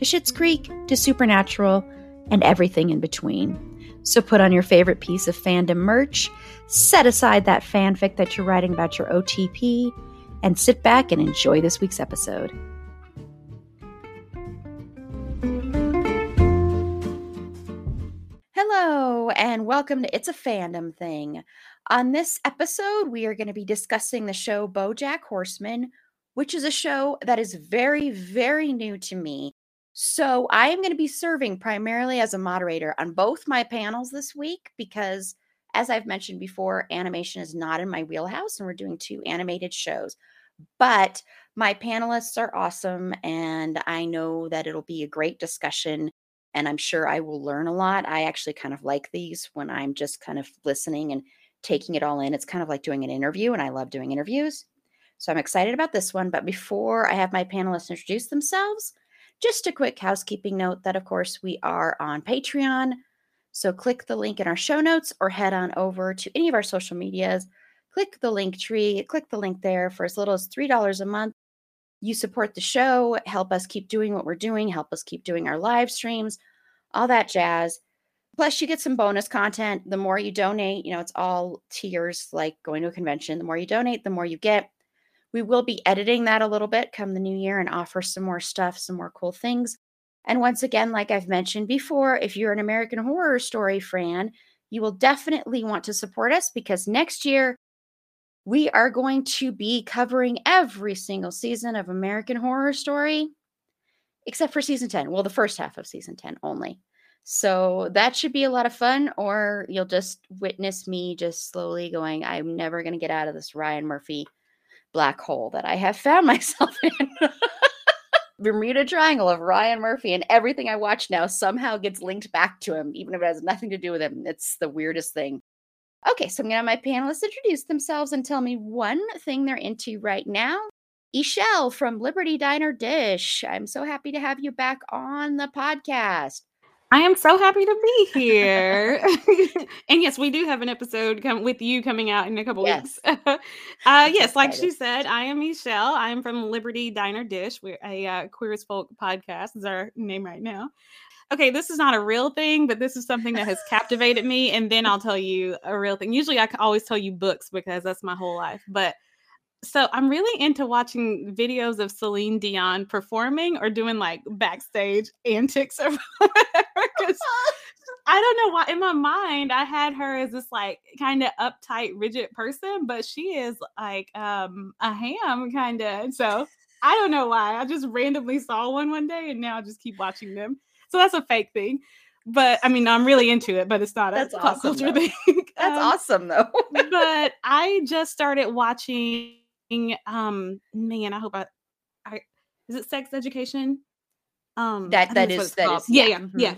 to Schitt's Creek to Supernatural and everything in between. So put on your favorite piece of fandom merch, set aside that fanfic that you're writing about your OTP, and sit back and enjoy this week's episode. Hello, and welcome to It's a Fandom Thing. On this episode, we are going to be discussing the show Bojack Horseman, which is a show that is very, very new to me. So I am going to be serving primarily as a moderator on both my panels this week because, as I've mentioned before, animation is not in my wheelhouse, and we're doing two animated shows. But my panelists are awesome, and I know that it'll be a great discussion and I'm sure I will learn a lot. I actually kind of like these when I'm just kind of listening and taking it all in. It's kind of like doing an interview, and I love doing interviews. So I'm excited about this one. But before I have my panelists introduce themselves, just a quick housekeeping note that, of course, we are on Patreon. So click the link in our show notes or head on over to any of our social medias. Click the link tree, click the link there for as little as $3 a month you support the show, help us keep doing what we're doing, help us keep doing our live streams, all that jazz. Plus, you get some bonus content. The more you donate, you know, it's all tiers like going to a convention. The more you donate, the more you get. We will be editing that a little bit come the new year and offer some more stuff, some more cool things. And once again, like I've mentioned before, if you're an American Horror Story fan, you will definitely want to support us because next year we are going to be covering every single season of American Horror Story, except for season 10. Well, the first half of season 10 only. So that should be a lot of fun, or you'll just witness me just slowly going, I'm never going to get out of this Ryan Murphy black hole that I have found myself in. Bermuda Triangle of Ryan Murphy, and everything I watch now somehow gets linked back to him, even if it has nothing to do with him. It's the weirdest thing. Okay, so I'm going to have my panelists introduce themselves and tell me one thing they're into right now. Ishelle from Liberty Diner Dish. I'm so happy to have you back on the podcast. I am so happy to be here. and yes, we do have an episode come with you coming out in a couple yes. weeks. uh, yes, like she said, I am Michelle. I am from Liberty Diner Dish. We're a uh, Queer as Folk podcast is our name right now okay, this is not a real thing, but this is something that has captivated me. And then I'll tell you a real thing. Usually I always tell you books because that's my whole life. But so I'm really into watching videos of Celine Dion performing or doing like backstage antics or Because I don't know why in my mind I had her as this like kind of uptight, rigid person, but she is like um a ham kind of. So I don't know why. I just randomly saw one one day and now I just keep watching them so that's a fake thing. But I mean, I'm really into it, but it's not that's a pop awesome, culture thing. That's um, awesome though. but I just started watching um man, I hope I, I is it sex education? Um that that is that is, yeah, yeah, mm-hmm. yeah.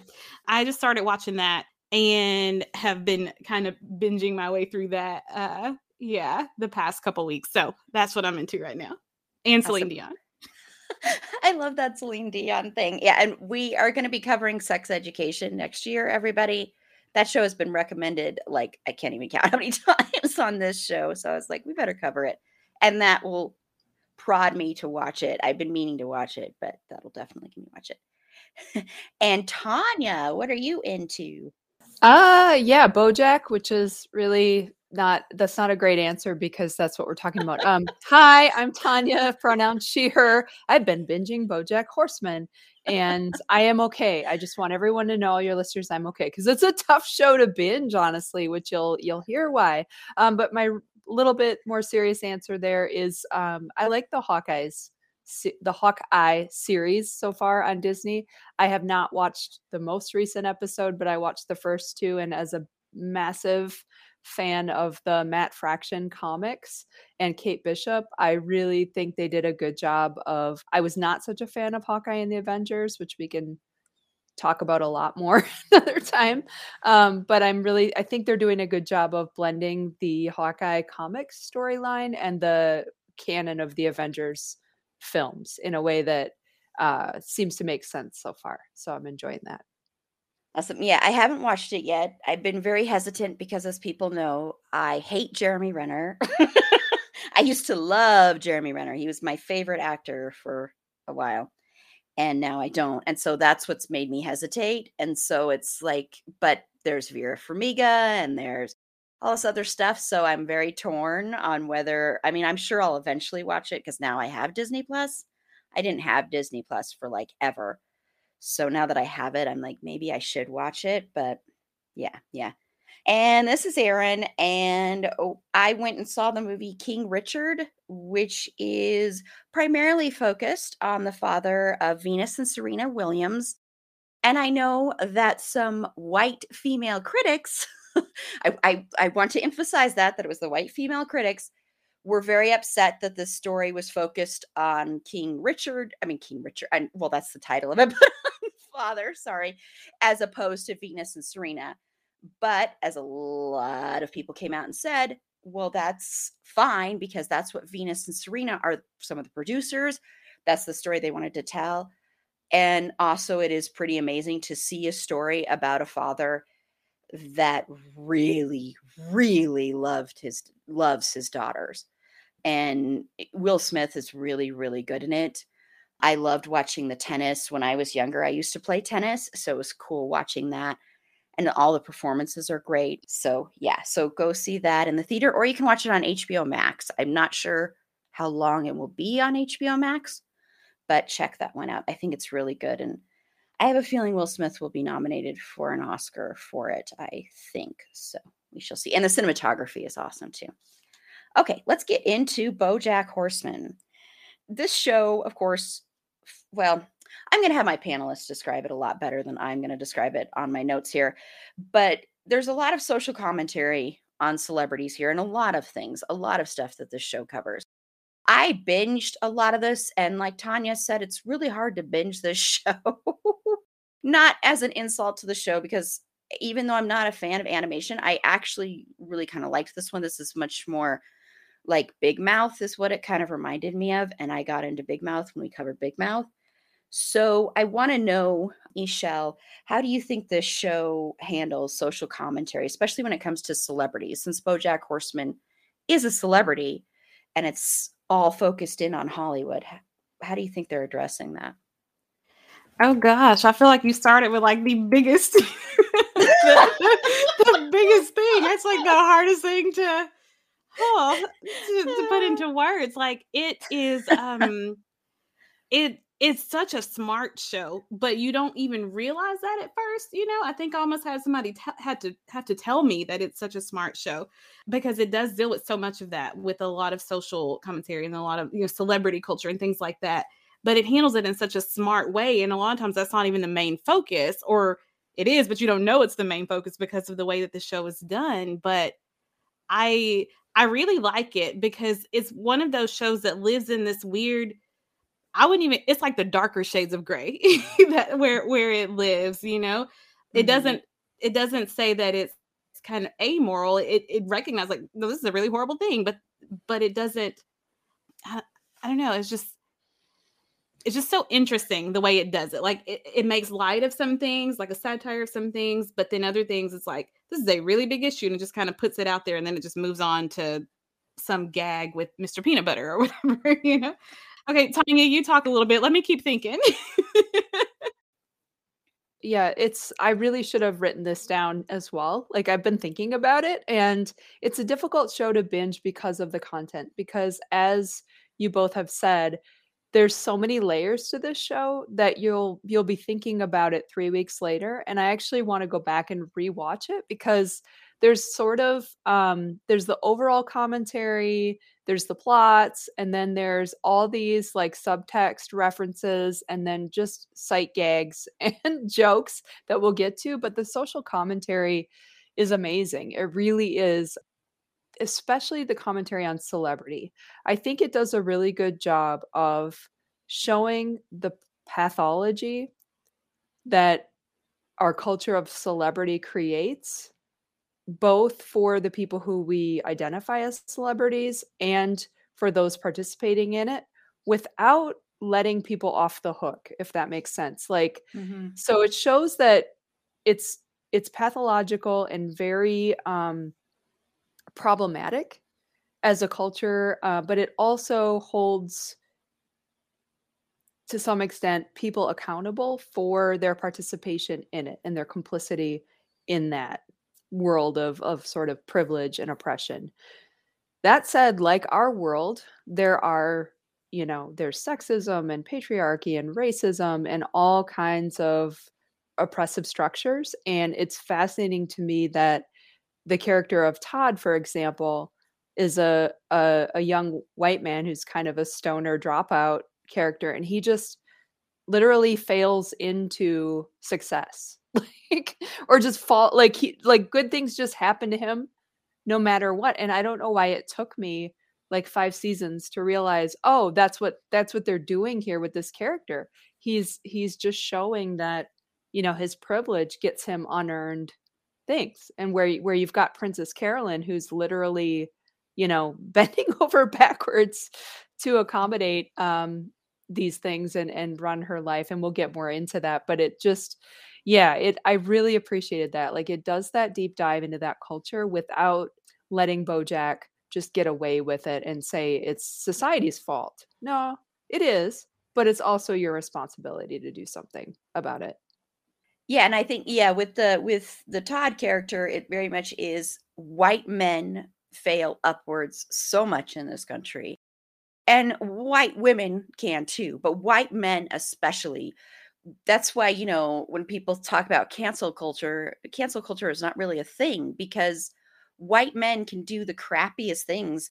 I just started watching that and have been kind of binging my way through that uh yeah, the past couple weeks. So that's what I'm into right now. And Celine awesome. Dion. I love that Celine Dion thing. Yeah, and we are going to be covering sex education next year, everybody. That show has been recommended like I can't even count how many times on this show. So I was like, we better cover it. And that will prod me to watch it. I've been meaning to watch it, but that'll definitely get me watch it. and Tanya, what are you into? Uh yeah, Bojack, which is really not that's not a great answer because that's what we're talking about. Um, hi, I'm Tanya, pronouns she, her. I've been binging Bojack Horseman and I am okay. I just want everyone to know, all your listeners, I'm okay because it's a tough show to binge, honestly, which you'll you'll hear why. Um, but my little bit more serious answer there is um, I like the Hawkeyes the Hawkeye series so far on Disney. I have not watched the most recent episode, but I watched the first two and as a massive fan of the Matt Fraction comics and Kate Bishop. I really think they did a good job of I was not such a fan of Hawkeye and the Avengers, which we can talk about a lot more another time. Um, but I'm really I think they're doing a good job of blending the Hawkeye comics storyline and the canon of the Avengers films in a way that uh, seems to make sense so far. So I'm enjoying that. Awesome. Yeah, I haven't watched it yet. I've been very hesitant because, as people know, I hate Jeremy Renner. I used to love Jeremy Renner. He was my favorite actor for a while. And now I don't. And so that's what's made me hesitate. And so it's like, but there's Vera Farmiga and there's all this other stuff. So I'm very torn on whether, I mean, I'm sure I'll eventually watch it because now I have Disney Plus. I didn't have Disney Plus for like ever. So now that I have it, I'm like, maybe I should watch it. But yeah, yeah. And this is Erin. And oh, I went and saw the movie King Richard, which is primarily focused on the father of Venus and Serena Williams. And I know that some white female critics, I, I, I want to emphasize that, that it was the white female critics were very upset that the story was focused on King Richard. I mean, King Richard, and well, that's the title of it, father, sorry, as opposed to Venus and Serena. But as a lot of people came out and said, well, that's fine because that's what Venus and Serena are some of the producers. That's the story they wanted to tell. And also, it is pretty amazing to see a story about a father that really, really loved his loves his daughters. And Will Smith is really, really good in it. I loved watching the tennis when I was younger. I used to play tennis, so it was cool watching that. And all the performances are great. So, yeah, so go see that in the theater, or you can watch it on HBO Max. I'm not sure how long it will be on HBO Max, but check that one out. I think it's really good. And I have a feeling Will Smith will be nominated for an Oscar for it, I think. So we shall see. And the cinematography is awesome too. Okay, let's get into Bojack Horseman. This show, of course, well, I'm going to have my panelists describe it a lot better than I'm going to describe it on my notes here. But there's a lot of social commentary on celebrities here and a lot of things, a lot of stuff that this show covers. I binged a lot of this, and like Tanya said, it's really hard to binge this show. not as an insult to the show, because even though I'm not a fan of animation, I actually really kind of liked this one. This is much more like Big Mouth is what it kind of reminded me of. And I got into Big Mouth when we covered Big Mouth. So I want to know, Michelle, how do you think this show handles social commentary, especially when it comes to celebrities? Since Bojack Horseman is a celebrity and it's all focused in on Hollywood, how do you think they're addressing that? Oh gosh, I feel like you started with like the biggest, the, the biggest thing. That's like the hardest thing to oh, to, to put into words. Like it is um it it's such a smart show, but you don't even realize that at first. You know, I think I almost had somebody t- had to have to tell me that it's such a smart show because it does deal with so much of that, with a lot of social commentary and a lot of you know celebrity culture and things like that. But it handles it in such a smart way, and a lot of times that's not even the main focus, or it is, but you don't know it's the main focus because of the way that the show is done. But I I really like it because it's one of those shows that lives in this weird I wouldn't even it's like the darker shades of gray that where where it lives, you know. It mm-hmm. doesn't it doesn't say that it's kind of amoral. It it recognizes like no, this is a really horrible thing, but but it doesn't I, I don't know, it's just it's just so interesting the way it does it. Like it, it makes light of some things, like a satire of some things, but then other things, it's like this is a really big issue, and it just kind of puts it out there, and then it just moves on to some gag with Mr. Peanut Butter or whatever, you know. Okay, Tanya, you talk a little bit. Let me keep thinking. yeah, it's I really should have written this down as well. Like I've been thinking about it and it's a difficult show to binge because of the content because as you both have said, there's so many layers to this show that you'll you'll be thinking about it 3 weeks later and I actually want to go back and rewatch it because there's sort of um there's the overall commentary there's the plots and then there's all these like subtext references and then just sight gags and jokes that we'll get to but the social commentary is amazing. It really is especially the commentary on celebrity. I think it does a really good job of showing the pathology that our culture of celebrity creates both for the people who we identify as celebrities and for those participating in it without letting people off the hook if that makes sense like mm-hmm. so it shows that it's it's pathological and very um problematic as a culture uh, but it also holds to some extent people accountable for their participation in it and their complicity in that world of of sort of privilege and oppression. That said, like our world, there are, you know, there's sexism and patriarchy and racism and all kinds of oppressive structures. And it's fascinating to me that the character of Todd, for example, is a, a, a young white man who's kind of a stoner dropout character, and he just literally fails into success like or just fall like he like good things just happen to him no matter what and i don't know why it took me like five seasons to realize oh that's what that's what they're doing here with this character. He's he's just showing that you know his privilege gets him unearned things and where where you've got princess carolyn who's literally you know bending over backwards to accommodate um these things and and run her life and we'll get more into that but it just yeah, it I really appreciated that. Like it does that deep dive into that culture without letting Bojack just get away with it and say it's society's fault. No, it is, but it's also your responsibility to do something about it. Yeah, and I think yeah, with the with the Todd character, it very much is white men fail upwards so much in this country. And white women can too, but white men especially that's why you know when people talk about cancel culture cancel culture is not really a thing because white men can do the crappiest things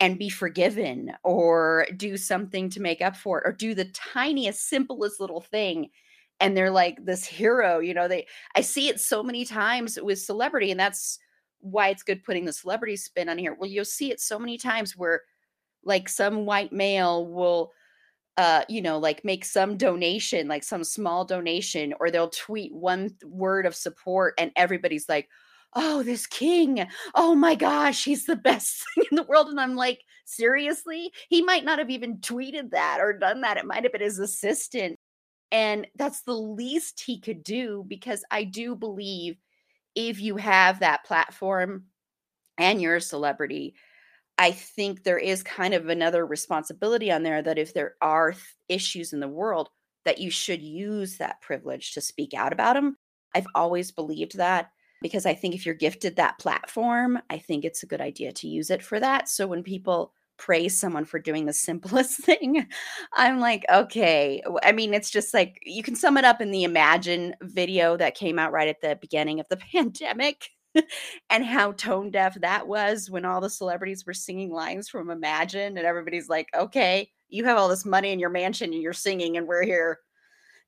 and be forgiven or do something to make up for it or do the tiniest simplest little thing and they're like this hero you know they i see it so many times with celebrity and that's why it's good putting the celebrity spin on here. Well you'll see it so many times where like some white male will uh, you know, like make some donation, like some small donation, or they'll tweet one word of support, and everybody's like, oh, this king, oh my gosh, he's the best thing in the world. And I'm like, seriously? He might not have even tweeted that or done that. It might have been his assistant. And that's the least he could do because I do believe if you have that platform and you're a celebrity, I think there is kind of another responsibility on there that if there are th- issues in the world, that you should use that privilege to speak out about them. I've always believed that because I think if you're gifted that platform, I think it's a good idea to use it for that. So when people praise someone for doing the simplest thing, I'm like, okay. I mean, it's just like you can sum it up in the Imagine video that came out right at the beginning of the pandemic and how tone deaf that was when all the celebrities were singing lines from Imagine, and everybody's like, okay, you have all this money in your mansion and you're singing, and we're here,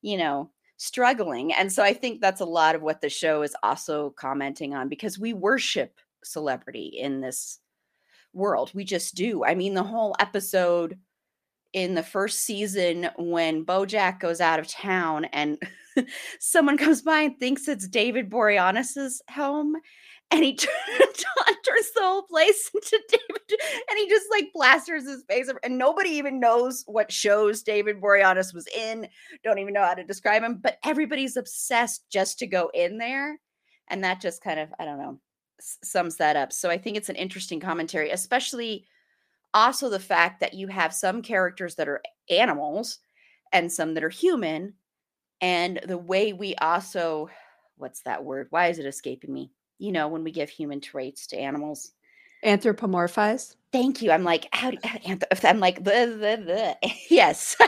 you know, struggling. And so I think that's a lot of what the show is also commenting on because we worship celebrity in this world. We just do. I mean, the whole episode in the first season when Bojack goes out of town and someone comes by and thinks it's David Boreanaz's home and he turns the whole place into David and he just like plasters his face and nobody even knows what shows David Boreanaz was in don't even know how to describe him but everybody's obsessed just to go in there and that just kind of I don't know sums that up. So I think it's an interesting commentary especially also the fact that you have some characters that are animals and some that are human and the way we also what's that word? Why is it escaping me? You know when we give human traits to animals. Anthropomorphize? Thank you. I'm like how do i'm like yes.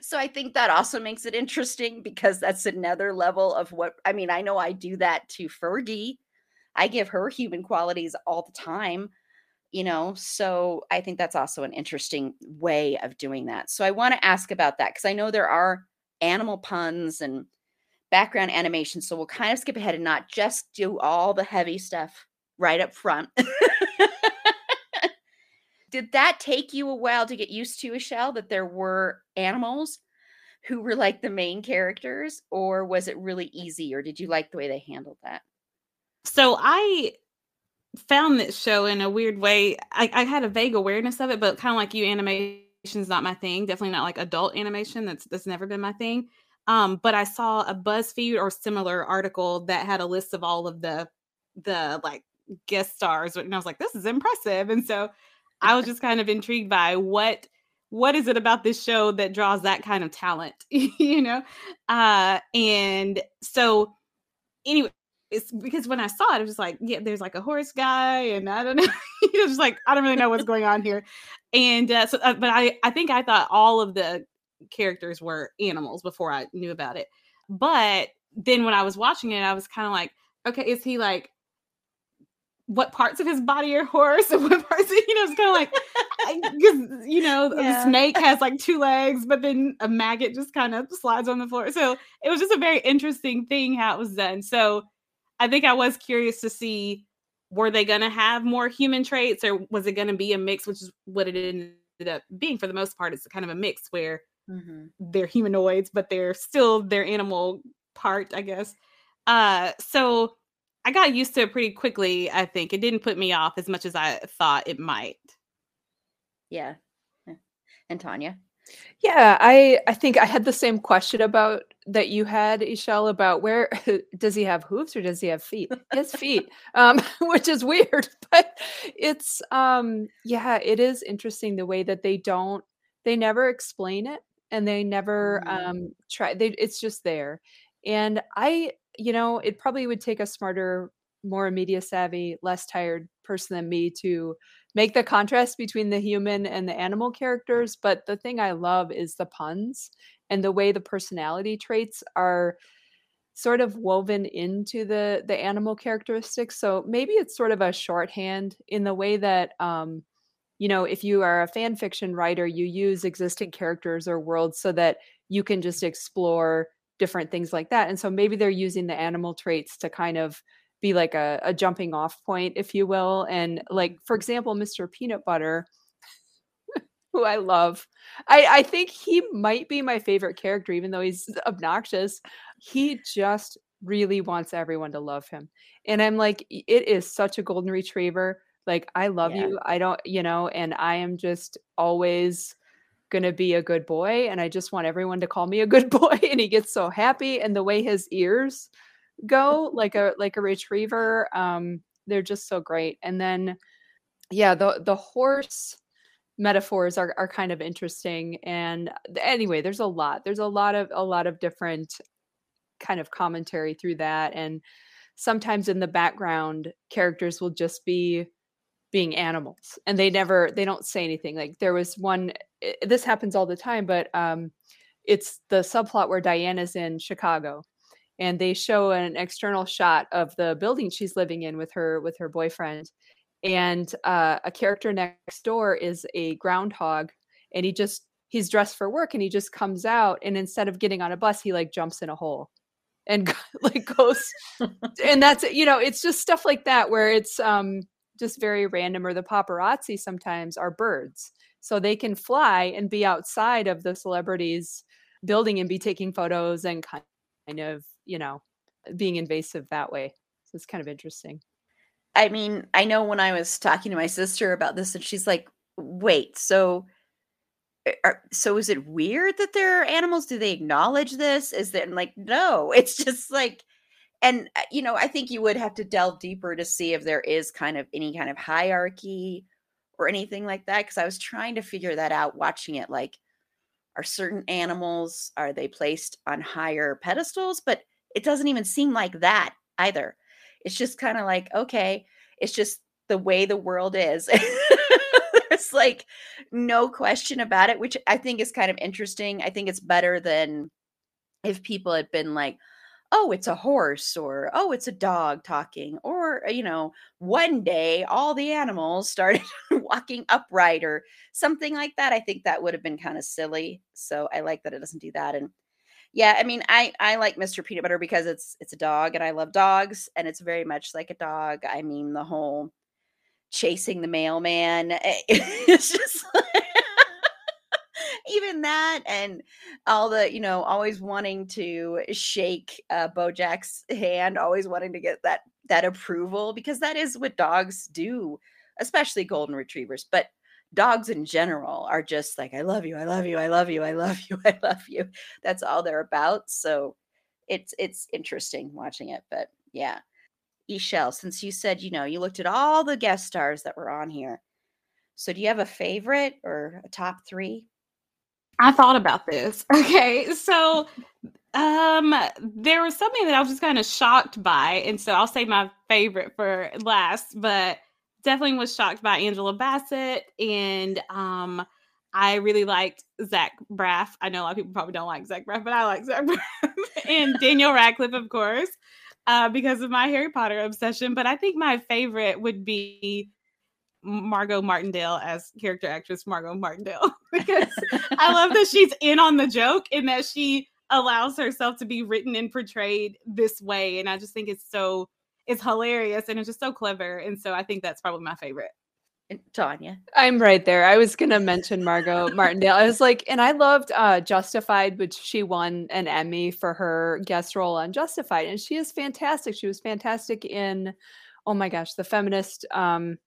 So i think that also makes it interesting because that's another level of what i mean i know i do that to fergie. I give her human qualities all the time, you know. So I think that's also an interesting way of doing that. So I want to ask about that because I know there are animal puns and background animation. So we'll kind of skip ahead and not just do all the heavy stuff right up front. Did that take you a while to get used to, Michelle, that there were animals who were like the main characters, or was it really easy, or did you like the way they handled that? So I found this show in a weird way. I, I had a vague awareness of it, but kind of like you, animation is not my thing. Definitely not like adult animation. That's that's never been my thing. Um, but I saw a BuzzFeed or similar article that had a list of all of the the like guest stars, and I was like, this is impressive. And so I was just kind of intrigued by what what is it about this show that draws that kind of talent, you know? Uh, and so anyway, it's because when I saw it, it was like, yeah, there's like a horse guy, and I don't know, you was just like I don't really know what's going on here. And uh, so, uh, but I I think I thought all of the characters were animals before I knew about it. But then when I was watching it, I was kind of like, okay, is he like what parts of his body are horse and what parts, you know, it's kind of like, because, you know, yeah. the snake has like two legs, but then a maggot just kind of slides on the floor. So it was just a very interesting thing how it was done. So I think I was curious to see were they going to have more human traits or was it going to be a mix, which is what it ended up being for the most part. It's kind of a mix where mm-hmm. they're humanoids, but they're still their animal part, I guess. Uh, so I got used to it pretty quickly, I think. It didn't put me off as much as I thought it might. Yeah. And Tanya? Yeah, I I think I had the same question about that you had, Ishel, about where does he have hooves or does he have feet? Has feet, um, which is weird, but it's um yeah, it is interesting the way that they don't they never explain it and they never mm-hmm. um try they it's just there. And I you know, it probably would take a smarter, more media savvy, less tired person than me to make the contrast between the human and the animal characters. But the thing I love is the puns and the way the personality traits are sort of woven into the the animal characteristics so maybe it's sort of a shorthand in the way that um you know if you are a fan fiction writer you use existing characters or worlds so that you can just explore different things like that. And so maybe they're using the animal traits to kind of be like a, a jumping off point, if you will. And like, for example, Mr. Peanut Butter, who I love. I, I think he might be my favorite character, even though he's obnoxious. He just really wants everyone to love him. And I'm like, it is such a golden retriever. Like, I love yeah. you. I don't, you know, and I am just always going to be a good boy and I just want everyone to call me a good boy and he gets so happy and the way his ears go like a like a retriever um they're just so great. And then yeah the the horse metaphors are are kind of interesting. And anyway there's a lot there's a lot of a lot of different kind of commentary through that. And sometimes in the background characters will just be being animals and they never they don't say anything. Like there was one this happens all the time but um it's the subplot where diane's in chicago and they show an external shot of the building she's living in with her with her boyfriend and uh, a character next door is a groundhog and he just he's dressed for work and he just comes out and instead of getting on a bus he like jumps in a hole and like goes and that's you know it's just stuff like that where it's um just very random or the paparazzi sometimes are birds so they can fly and be outside of the celebrities building and be taking photos and kind of you know being invasive that way. So it's kind of interesting. I mean i know when i was talking to my sister about this and she's like wait so eh, are, so is it weird that there are animals? Do they acknowledge this? Is that like no it's just like and uh, you know i think you would have to delve deeper to see if there is kind of any kind of hierarchy or anything like that because i was trying to figure that out watching it like are certain animals are they placed on higher pedestals? But it doesn't even seem like that either it's just kind of like okay it's just the way the world is there's like no question about it which i think is kind of interesting i think it's better than if people had been like oh, it's a horse or oh, it's a dog talking or uh, you know, one day all the animals started walking upright or something like that. I think that would have been kind of silly. So I like that it doesn't do that and yeah, I mean, I I like Mr. Peanut Butter because it's it's a dog and I love dogs and it's very much like a dog. I mean, the whole chasing the mailman. Eh, it's just even that and all the you know always wanting to shake uh, bojack's hand always wanting to get that that approval because that is what dogs do especially golden retrievers but dogs in general are just like i love you i love you i love you i love you i love you that's all they're about so it's it's interesting watching it but yeah Eshell, since you said, you know, you looked at all the guest stars that were on here. So do you have a favorite or a top three? I thought about this. Okay. So um there was something that I was just kind of shocked by. And so I'll say my favorite for last, but definitely was shocked by Angela Bassett and um I really liked Zach Braff. I know a lot of people probably don't like Zach Braff, but I like Zach Braff and Daniel Radcliffe, of course uh, because of my Harry Potter obsession. But I think my favorite would be Margot Martindale as character actress Margot Martindale because I love that she's in on the joke and that she allows herself to be written and portrayed this way. And I just think it's so it's hilarious and it's just so clever. And so I think that's probably my favorite. Tanya. I'm right there. I was gonna mention Margot Martindale. I was like, and I loved uh Justified, which she won an Emmy for her guest role on Justified, and she is fantastic. She was fantastic in, oh my gosh, the feminist. um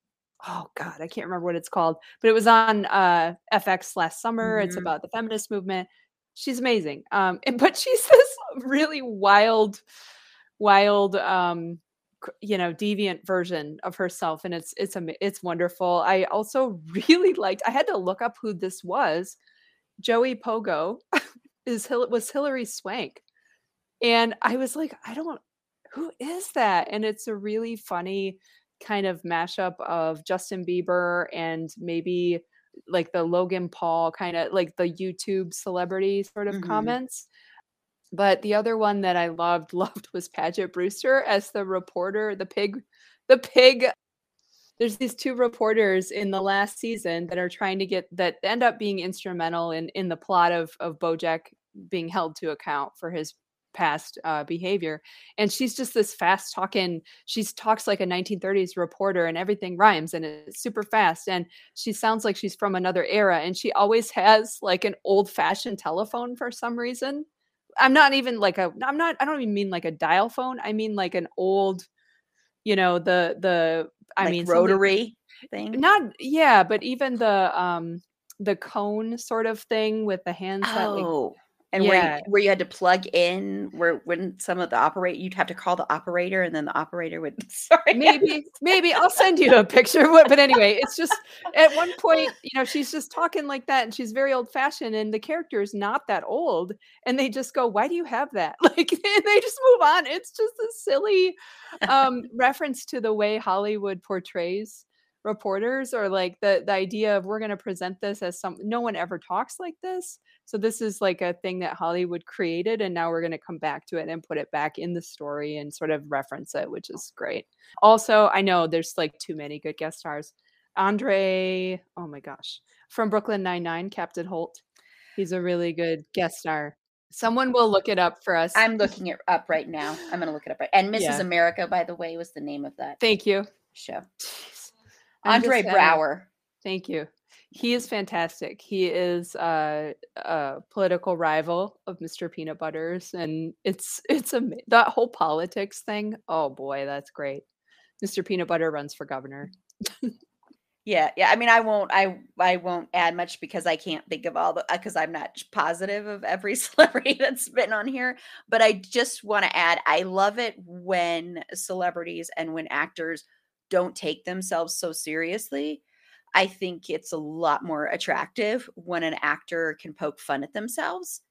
Oh God, I can't remember what it's called, but it was on uh FX last summer. Mm-hmm. It's about the feminist movement. She's amazing. Um, and, but she's this really wild, wild um you know deviant version of herself and it's it's it's wonderful. I also really liked i had to look up who this was. Joey pogo is was hilary swank. And i was like i don't who is that? And it's a really funny kind of mashup of justin bieber and maybe like the logan paul kind of like the youtube celebrity sort of mm-hmm. comments but the other one that I loved, loved was Paget Brewster as the reporter, the pig, the pig. There's these two reporters in the last season that are trying to get that end up being instrumental in in the plot of of BoJack being held to account for his past uh, behavior. And she's just this fast talking. She talks like a 1930s reporter, and everything rhymes, and it's super fast. And she sounds like she's from another era. And she always has like an old fashioned telephone for some reason. I'm not even like a I'm not I don't even mean like a dial phone. I mean like an old, you know, the the I like mean rotary thing. Not yeah, but even the um the cone sort of thing with the handset. Oh. Like, and yeah. where, you, where you had to plug in where when some of the operate you'd have to call the operator and then the operator would sorry. Maybe maybe i'll send you a picture but anyway it's just at one point you know she's just talking like that and she's very old fashioned and the character is not that old and they just go why do you have that? Like they just move on. It's just a silly um reference to the way hollywood portrays reporters or like the the idea of we're going to present this as some no one ever talks like this so this is like a thing that hollywood created and now we're going to come back to it and put it back in the story and sort of reference it which is great also i know there's like too many good guest stars andre oh my gosh from brooklyn 99 captain holt he's a really good guest star Someone will look it up for us. I'm looking it up right now. I'm going to look it up right. And Mrs. Yeah. America, by the way, was the name of that. Thank you. Show. Jeez. Andre Braugher. Thank you. He is fantastic. He is uh, a political rival of Mr. Peanut Butters, and it's it's a that whole politics thing. Oh boy, that's great. Mr. Peanut Butter runs for governor. yeah, yeah. I mean, I won't, I, I won't add much because I can't think of all the because I'm not positive of every celebrity that's been on here. But I just want to add, I love it when celebrities and when actors don't take themselves so seriously. I think it's a lot more attractive when an actor can poke fun at themselves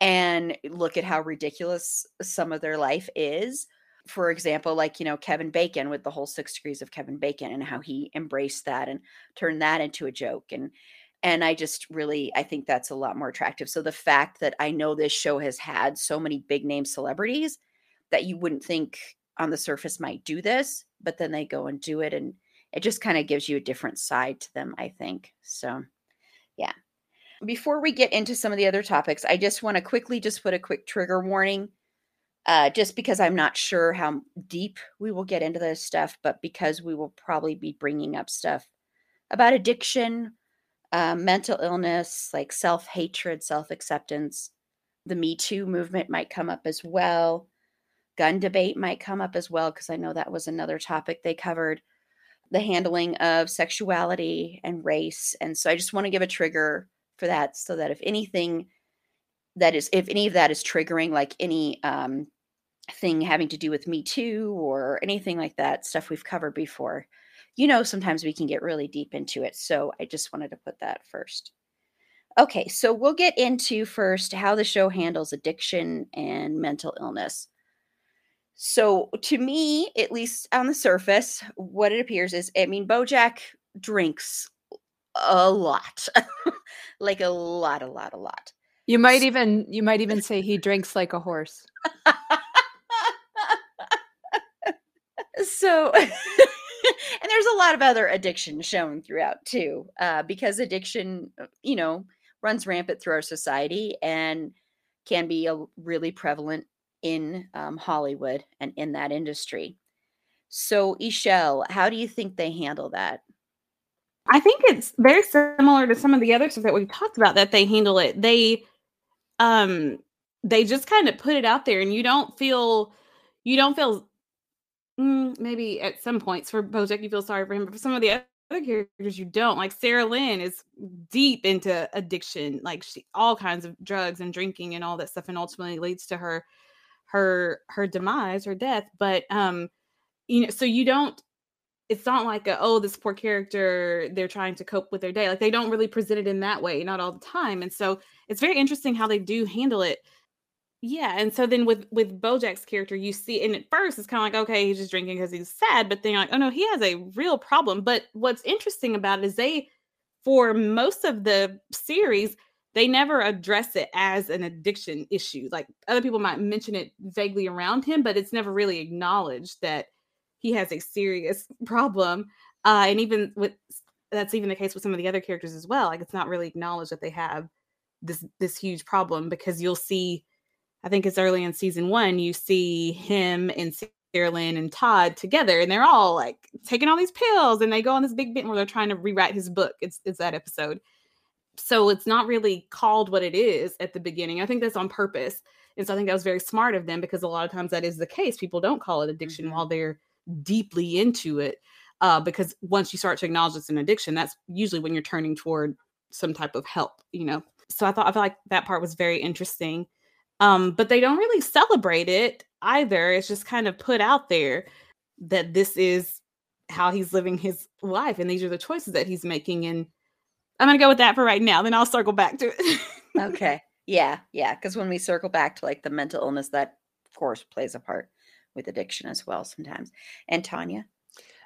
and look at how ridiculous some of their life is. For example, like, you know, Kevin Bacon with the whole six degrees of Kevin Bacon and how he embraced that and turned that into a joke. And and I just really I think that's a lot more attractive. So the fact that I know this show has had so many big name celebrities that you wouldn't think on the surface might do this, but then they go and do it and it just kind of gives you a different side to them, I think. So, yeah. Before we get into some of the other topics, I just want to quickly just put a quick trigger warning. Uh, just because I'm not sure how deep we will get into this stuff, but because we will probably be bringing up stuff about addiction, uh, mental illness, like self hatred, self acceptance. The Me Too movement might come up as well. Gun debate might come up as well, because I know that was another topic they covered the handling of sexuality and race. And so I just want to give a trigger for that so that if anything that is, if any of that is triggering, like any um, thing having to do with Me Too or anything like that, stuff we've covered before, you know, sometimes we can get really deep into it. So I just wanted to put that first. Okay, so we'll get into first how the show handles addiction and mental illness. So to me, at least on the surface, what it appears is I mean, Bojack drinks a lot. like a lot, a lot, a lot. You might even you might even say he drinks like a horse. so and there's a lot of other addiction shown throughout too uh, because addiction uh, you know runs rampant through our society and can be a really prevalent in um, Hollywood and in that industry. So, Ishelle, how do you think they handle that? I think it's very similar to some of the other stuff that we've talked about that they handle it. They um they just kind of put it out there and you don't feel you don't feel mm, maybe at some points for Bojack you feel sorry for him, but for some of the other characters you don't. Like Sarah Lynn is deep into addiction, like she all kinds of drugs and drinking and all that stuff, and ultimately leads to her her her demise or death but um you know so you don't it's not like a, oh this poor character they're trying to cope with their day. Like they don't really present it in that way not all the time and so it's very interesting how they do handle it. Yeah and so then with with bojack's character you see and at first it's kind of like okay he's just drinking because he's sad but then you're like oh no he has a real problem. But what's interesting about it is they for most of the series they never address it as an addiction issue. Like other people might mention it vaguely around him, but it's never really acknowledged that he has a serious problem. Uh, and even with that's even the case with some of the other characters as well. Like it's not really acknowledged that they have this this huge problem because you'll see, I think it's early in season one, you see him and Sarah Lynn and Todd together, and they're all like taking all these pills, and they go on this big bit where they're trying to rewrite his book. It's it's that episode so it's not really called what it is at the beginning. I think that's on purpose. And so I think that was very smart of them because a lot of times that is the case. People don't call it addiction mm-hmm. while they're deeply into it. Uh, because once you start to acknowledge it's an addiction, that's usually when you're turning toward some type of help, you know. So I thought I feel like that part was very interesting. Um, but they don't really celebrate it either. It's just kind of put out there that this is how he's living his life and these are the choices that he's making and I'm gonna go with that for right now. Then I'll circle back to it. okay. Yeah, yeah. Because when we circle back to like the mental illness, that of course plays a part with addiction as well sometimes. And Tanya,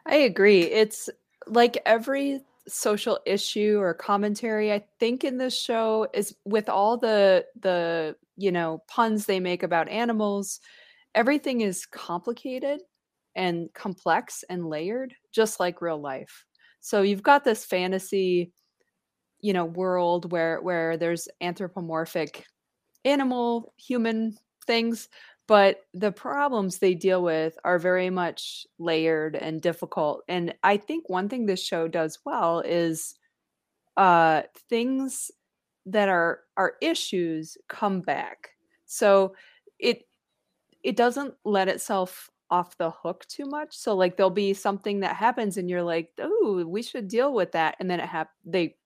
I agree. It's like every social issue or commentary I think in this show is with all the the you know puns they make about animals everything is complicated and complex and layered just like real life so you've got this fantasy you know world where where there's anthropomorphic animal human things but the problems they deal with are very much layered and difficult and i think one thing this show does well is uh things that are are issues come back. So it it doesn't let itself off the hook too much so like there'll be something that happens and you're like oh we should deal with that and then it hap- they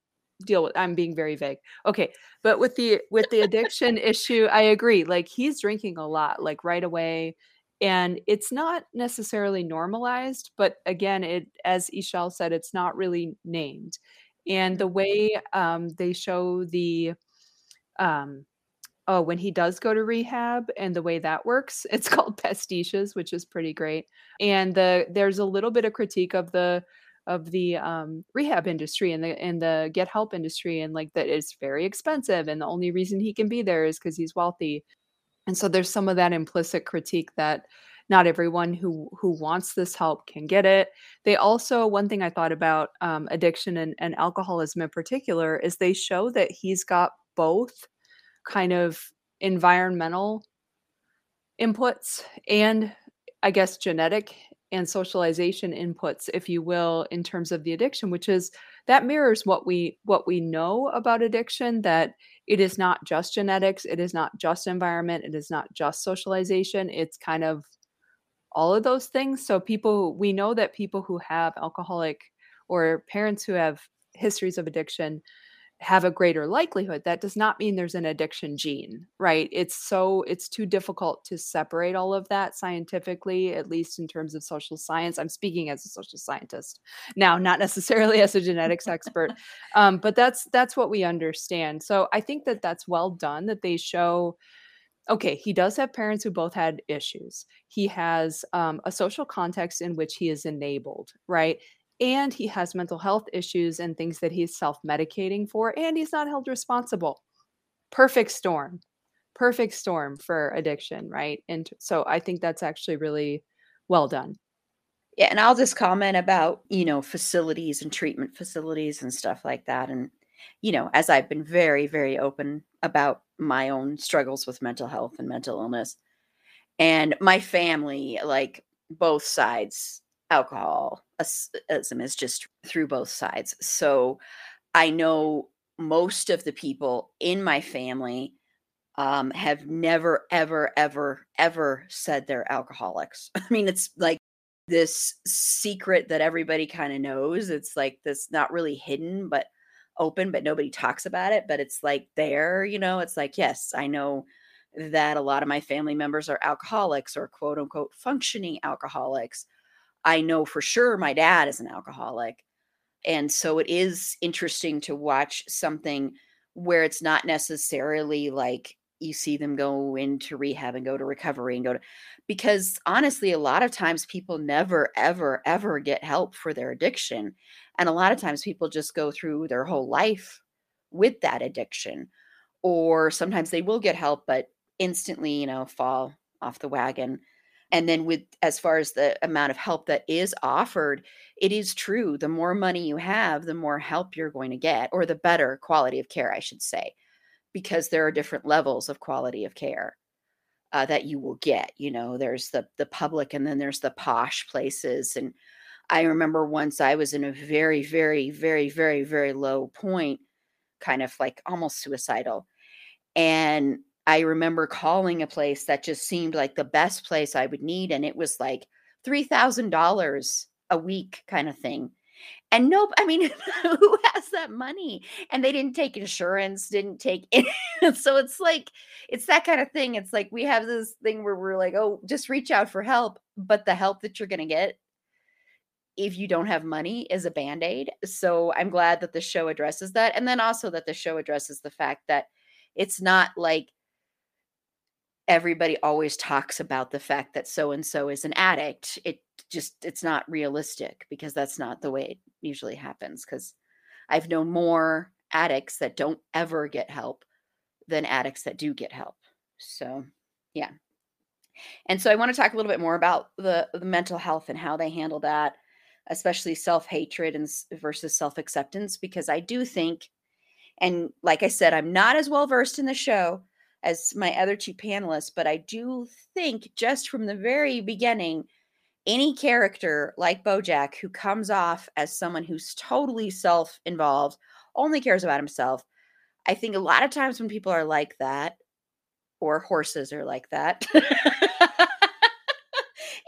deal with i'm being very vague. Okay but with the with the addiction issue i agree like he's drinking a lot like right away and it's not necessarily normalized but again it as ishelle said it's not really named and the way um, they show the um, oh when he does go to rehab and the way that works it's called pastiches which is pretty great and the there's a little bit of critique of the of the um, rehab industry and the and the get help industry and like that it's very expensive and the only reason he can be there is because he's wealthy. And so there's some of that implicit critique that not everyone who who wants this help can get it. They also one thing i thought about um, addiction and, and alcoholism in particular is they show that he's got both kind of environmental inputs and i guess genetic and socialization inputs if you will in terms of the addiction which is that mirrors what we what we know about addiction that it is not just genetics it is not just environment it is not just socialization it's kind of all of those things. So people we know that people who have alcoholic or parents who have histories of addiction have a greater likelihood that does not mean there's an addiction gene right it's so it's too difficult to separate all of that scientifically at least in terms of social science i'm speaking as a social scientist now not necessarily as a genetics expert um, but that's that's what we understand so i think that that's well done that they show okay, he does have parents who both had issues. He has um, a social context in which he is enabled, right? And he has mental health issues and things that he's self medicating for, and he's not held responsible. Perfect storm. Perfect storm for addiction, right? And so I think that's actually really well done. Yeah, and I'll just comment about, you know, facilities and treatment facilities and stuff like that. And, you know, as I've been very, very open about my own struggles with mental health and mental illness. And my family, like both sides, alcoholism is just through both sides. So I know most of the people in my family um, have never, ever, ever, ever said they're alcoholics. I mean, it's like this secret that everybody kind of knows. It's like this not really hidden, but open, but nobody talks about it. But it's like there, you know, it's like, yes, I know that a lot of my family members are alcoholics or quote unquote functioning alcoholics. I know for sure my dad is an alcoholic. And so it is interesting to watch something where it's not necessarily like you see them go into rehab and go to recovery and go to because honestly a lot of times people never ever ever get help for their addiction and a lot of times people just go through their whole life with that addiction. Or sometimes they will get help, but instantly, you know, fall off the wagon. And then, with as far as the amount of help that is offered, it is true. The more money you have, the more help you're going to get, or the better quality of care, I should say, because there are different levels of quality of care. Uh, that you will get. You know, there's the the public, and then there's the posh places, and I remember once I was in a very, very, very, very, very low point, kind of like almost suicidal. And I remember calling a place that just seemed like the best place I would need. And it was like $3,000 a week kind of thing. And nope, I mean, who has that money? And they didn't take insurance, didn't take it. so it's like, it's that kind of thing. It's like we have this thing where we're like, oh, just reach out for help. But the help that you're going to get if you don't have money is a band-aid so i'm glad that the show addresses that and then also that the show addresses the fact that it's not like everybody always talks about the fact that so and so is an addict it just it's not realistic because that's not the way it usually happens because i've known more addicts that don't ever get help than addicts that do get help. So yeah. And so i want to talk a little bit more about the, the mental health and how they handle that especially self-hatred and versus self-acceptance because I do think and like I said I'm not as well versed in the show as my other two panelists but I do think just from the very beginning any character like Bojack who comes off as someone who's totally self-involved only cares about himself I think a lot of times when people are like that or horses are like that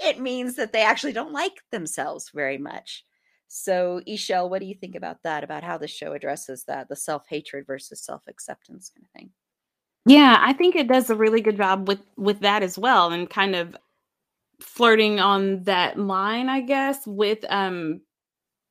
it means that they actually don't like themselves very much. So, Ishel, what do you think about that? About how the show addresses that, the self hatred versus self acceptance kind of thing? Yeah, I think it does a really good job with with that as well, and kind of flirting on that line, I guess, with um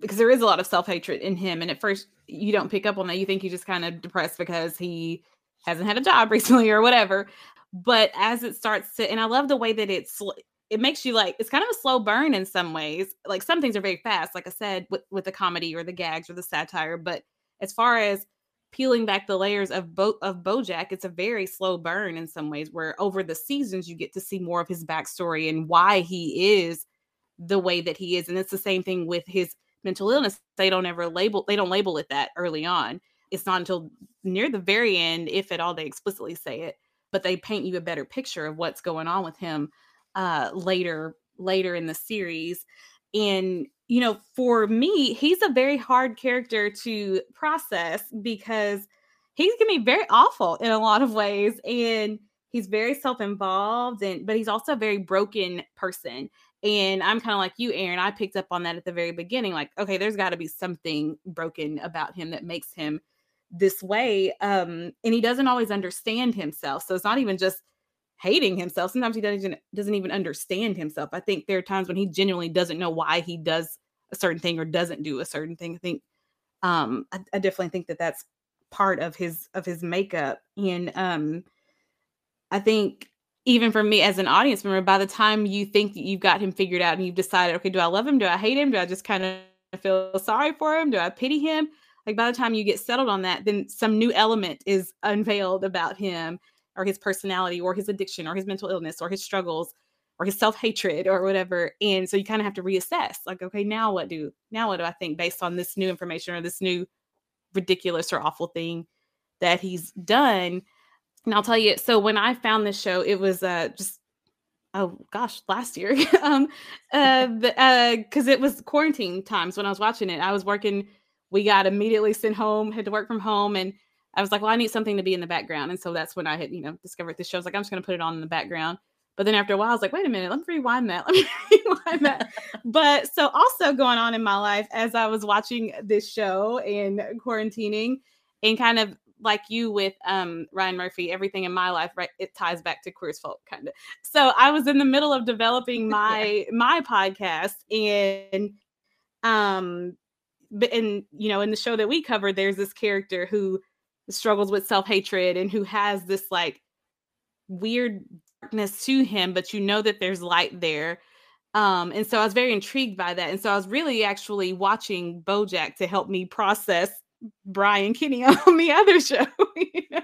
because there is a lot of self hatred in him, and at first you don't pick up on that. You think he's just kind of depressed because he hasn't had a job recently or whatever. But as it starts to, and I love the way that it's it makes you like it's kind of a slow burn in some ways. Like some things are very fast, like I said, with with the comedy or the gags or the satire. But as far as peeling back the layers of Bo- of Bojack, it's a very slow burn in some ways. Where over the seasons you get to see more of his backstory and why he is the way that he is, and it's the same thing with his mental illness. They don't ever label they don't label it that early on. It's not until near the very end, if at all, they explicitly say it, but they paint you a better picture of what's going on with him uh, later later in the series. And you know, for me, he's a very hard character to process because he's gonna be very awful in a lot of ways, and he's very self-involved, and but he's also a very broken person. And I'm kind of like you, Aaron. I picked up on that at the very beginning. Like, okay, there's got to be something broken about him that makes him this way. Um, and he doesn't always understand himself. So it's not even just hating himself. Sometimes he doesn't doesn't even understand himself. I think there are times when he genuinely doesn't know why he does a certain thing or doesn't do a certain thing. I think um I, I definitely think that that's part of his of his makeup and um I think even for me as an audience member by the time you think that you've got him figured out and you've decided okay do I love him? Do I hate him? Do I just kind of feel sorry for him? Do I pity him? Like by the time you get settled on that then some new element is unveiled about him or his personality or his addiction or his mental illness or his struggles or his self-hatred or whatever and so you kind of have to reassess like okay now what do now what do i think based on this new information or this new ridiculous or awful thing that he's done and i'll tell you so when i found this show it was uh just oh gosh last year um uh because uh, it was quarantine times when i was watching it i was working we got immediately sent home had to work from home and I was like, well, I need something to be in the background. And so that's when I had, you know, discovered this show. I was like, I'm just going to put it on in the background. But then after a while, I was like, wait a minute, let me rewind that. Let me rewind that. but so also going on in my life as I was watching this show and quarantining and kind of like you with um, Ryan Murphy, everything in my life, right? It ties back to Queer as Folk, kind of. So I was in the middle of developing my my podcast, and um, but and you know, in the show that we covered, there's this character who struggles with self hatred and who has this like weird darkness to him, but you know that there's light there. Um, and so I was very intrigued by that. And so I was really actually watching Bojack to help me process Brian Kinney on the other show. You know?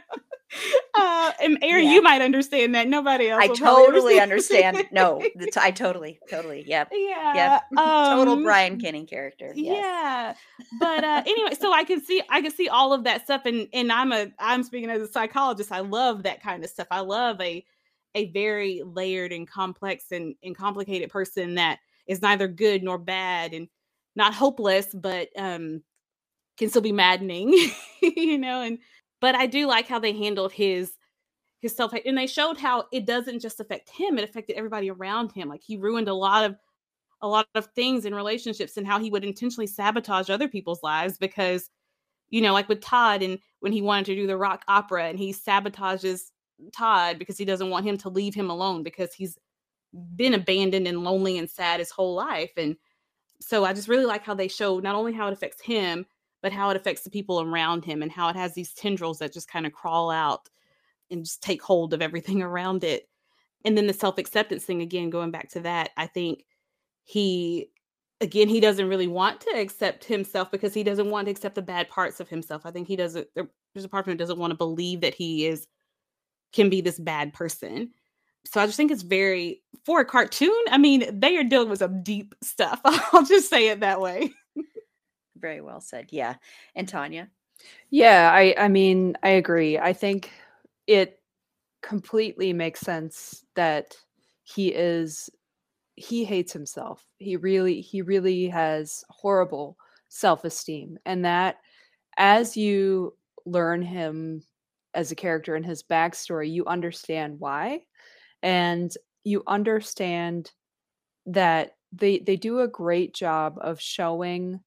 uh, and Aaron, yeah. you might understand that. Nobody else. I totally understand. understand. No, I totally, totally. Yep. Yeah. Yep. Um, Total Brian Kinney character. Yes. Yeah. But uh, anyway, so I can see, I can see all of that stuff, and and I'm a, I'm speaking as a psychologist. I love that kind of stuff. I love a a very layered and complex and, and complicated person that is neither good nor bad and not hopeless, but um, can still be maddening, you know. And but I do like how they handled his his self hate, and they showed how it doesn't just affect him; it affected everybody around him. Like he ruined a lot of a lot of things in relationships and how he would intentionally sabotage other people's lives because you know like with todd and when he wanted to do the rock opera and he sabotages Todd because he doesn't want him to leave him alone because he's been abandoned and lonely and sad his whole life. And so I just really like how they show not only how it affects him, but how it affects the people around him and how it has these tendrils that just kind of crawl out and just take hold of everything around it. And then the self acceptance thing, again, going back to that, I think he, again, he doesn't really want to accept himself because he doesn't want to accept the bad parts of himself. I think he doesn't, there's a part of him doesn't want to believe that he is can be this bad person. So I just think it's very for a cartoon. I mean, they are dealing with some deep stuff. I'll just say it that way. very well said. Yeah. And Tanya? Yeah, I I mean, I agree. I think it completely makes sense that he is he hates himself. He really he really has horrible self-esteem and that as you learn him as a character and his backstory, you understand why. And you understand that they they do a great job of showing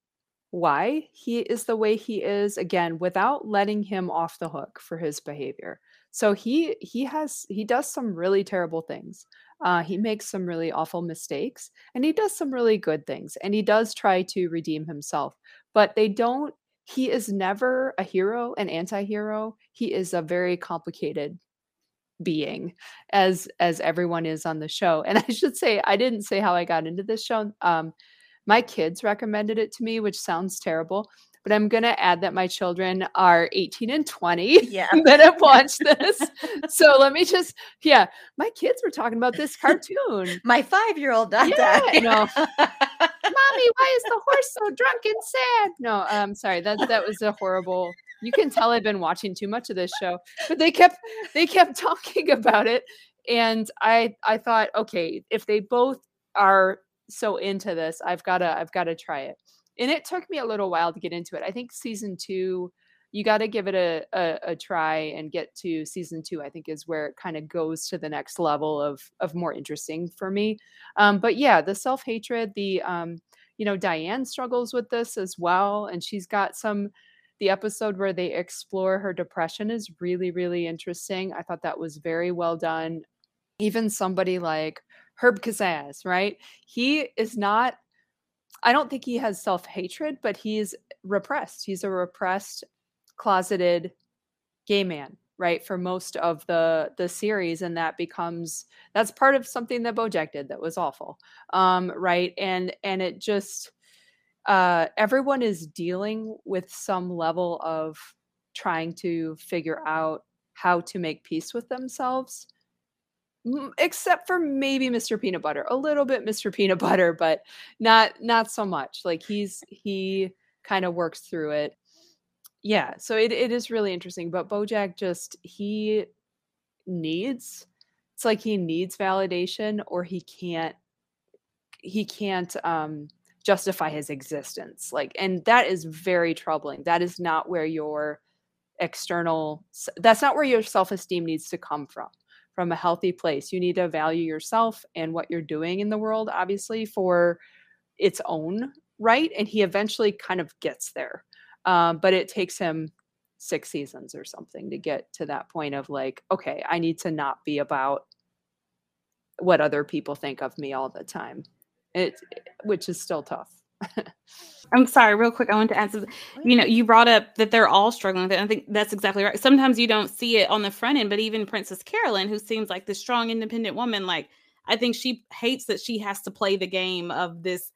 why he is the way he is again without letting him off the hook for his behavior so he he has he does some really terrible things uh, he makes some really awful mistakes and he does some really good things and he does try to redeem himself but they don't he is never a hero, an anti-hero. He is a very complicated being as as everyone is on the show. And I should say I didn't say how I got into this show. Um my kids recommended it to me, which sounds terrible, but I'm going to add that my children are 18 and 20 Yeah. that have watched this. so let me just, yeah, my kids were talking about this cartoon. My five year old done Yeah. I know. why is the horse so drunk and sad? No, um, sorry, that that was a horrible. You can tell I've been watching too much of this show, but they kept they kept talking about it, and I I thought, okay, if they both are so into this, I've gotta I've gotta try it. And it took me a little while to get into it. I think season two, you got to give it a, a a try and get to season two. I think is where it kind of goes to the next level of of more interesting for me. Um, but yeah, the self hatred, the um, you know, Diane struggles with this as well, and she's got some. The episode where they explore her depression is really, really interesting. I thought that was very well done. Even somebody like Herb Kazzaz, right? He is not. I don't think he has self hatred, but he's repressed. He's a repressed, closeted gay man right for most of the the series and that becomes that's part of something that bojack did that was awful um right and and it just uh everyone is dealing with some level of trying to figure out how to make peace with themselves except for maybe mr peanut butter a little bit mr peanut butter but not not so much like he's he kind of works through it yeah so it, it is really interesting but bojack just he needs it's like he needs validation or he can't he can't um justify his existence like and that is very troubling that is not where your external that's not where your self-esteem needs to come from from a healthy place you need to value yourself and what you're doing in the world obviously for its own right and he eventually kind of gets there um, but it takes him six seasons or something to get to that point of like okay i need to not be about what other people think of me all the time it which is still tough I'm sorry, real quick. I want to add something. You know, you brought up that they're all struggling with it. I think that's exactly right. Sometimes you don't see it on the front end, but even Princess Carolyn, who seems like the strong, independent woman, like I think she hates that she has to play the game of this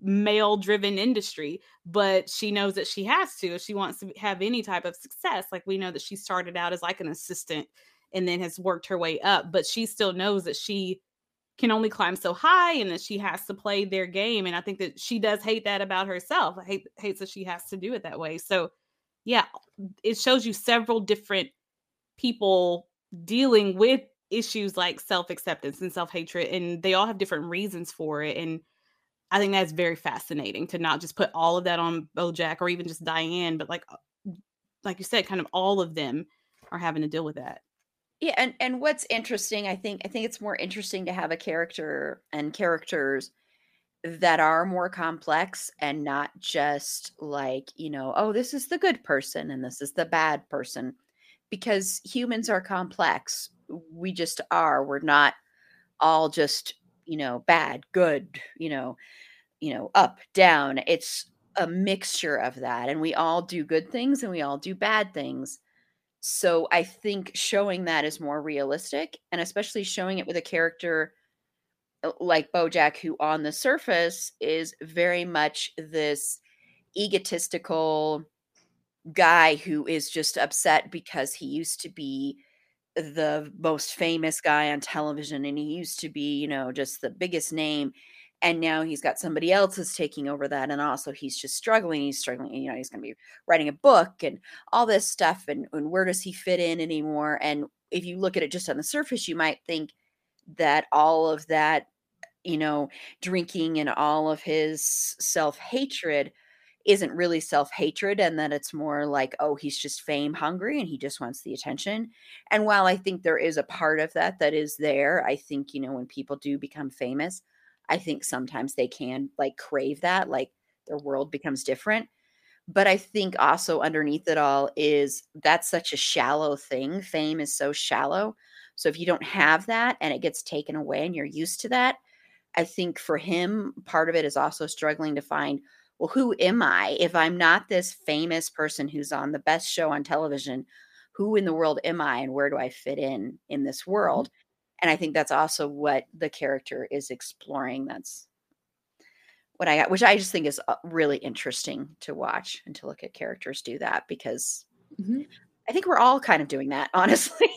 male driven industry, but she knows that she has to if she wants to have any type of success. Like we know that she started out as like an assistant and then has worked her way up, but she still knows that she can only climb so high and that she has to play their game and i think that she does hate that about herself I hate hates that she has to do it that way so yeah it shows you several different people dealing with issues like self-acceptance and self-hatred and they all have different reasons for it and i think that's very fascinating to not just put all of that on bojack or even just diane but like uh, like you said kind of all of them are having to deal with that Yeah, and and what's interesting, I think I think it's more interesting to have a character and characters that are more complex and not just like, you know, oh, this is the good person and this is the bad person because humans are complex. We just are. We're not all just, you know, bad, good, you know, you know, up, down. It's a mixture of that and we all do good things and we all do bad things so I think showing that is more realistic, and especially showing it with a character uh, like Bojack, who on the surface is very much this egotistical guy who is just upset because he used to be the most famous guy on television and he used to be, you know, just the biggest name. And now he's got somebody else that's taking over that. And also he's just struggling. He's struggling, you know, he's going to be writing a book and all this stuff. And, and where does he fit in anymore? And if you look at it just on the surface, you might think that all of that, you know, drinking and all of his self hatred isn't really self hatred and that it's more like, oh, he's just fame hungry and he just wants the attention. And while I think there is a part of that that is there, I think, you know, when people do become famous, I think sometimes they can like crave that, like their world becomes different. But I think also underneath it all is that's such a shallow thing. Fame is so shallow. So if you don't have that and it gets taken away and you're used to that, I think for him, part of it is also struggling to find, well, who am I? If I'm not this famous person who's on the best show on television, who in the world am I and where do I fit in in this world? And I think that's also what the character is exploring. That's what I got, which I just think is uh, really interesting to watch and to look at characters do that because mm-hmm. I think we're all kind of doing that, honestly.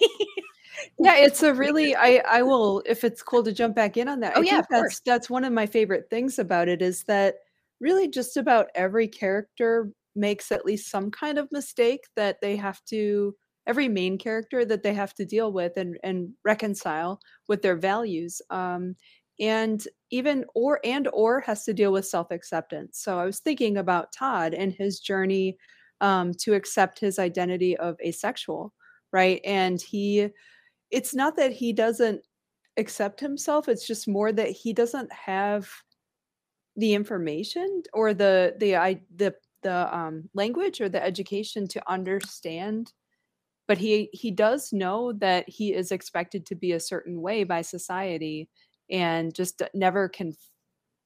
yeah, it's a really I I will if it's cool to jump back in on that. Oh I yeah, that's course. that's one of my favorite things about it is that really just about every character makes at least some kind of mistake that they have to every main character that they have to deal with and and reconcile with their values um and even or and or has to deal with self-acceptance. So i was thinking about todd and his journey um to accept his identity of asexual right? And he it's not that he doesn't accept himself it's just more that he doesn't have the information or the the i the the um, language or the education to understand but he he does know that he is expected to be a certain way by society and just never can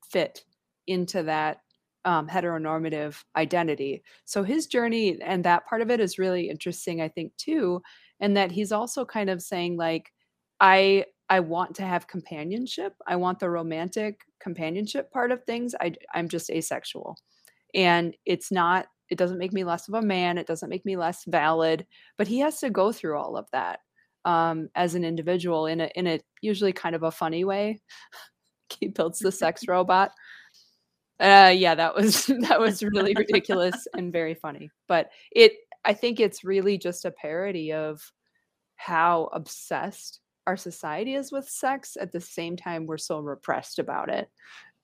fit into that um, heteronormative identity. So his journey and that part of it is really interesting i think too and that he's also kind of saying like i i want to have companionship i want the romantic companionship part of things i i'm just asexual. And it's not it doesn't make me less of a man it doesn't make me less valid but he has to go through all of that um, as an individual in a in a usually kind of a funny way. He builds the sex robot. Uh yeah that was that was really ridiculous and very funny but it i think it's really just a parody of how obsessed our society is with sex at the same time we're so repressed about it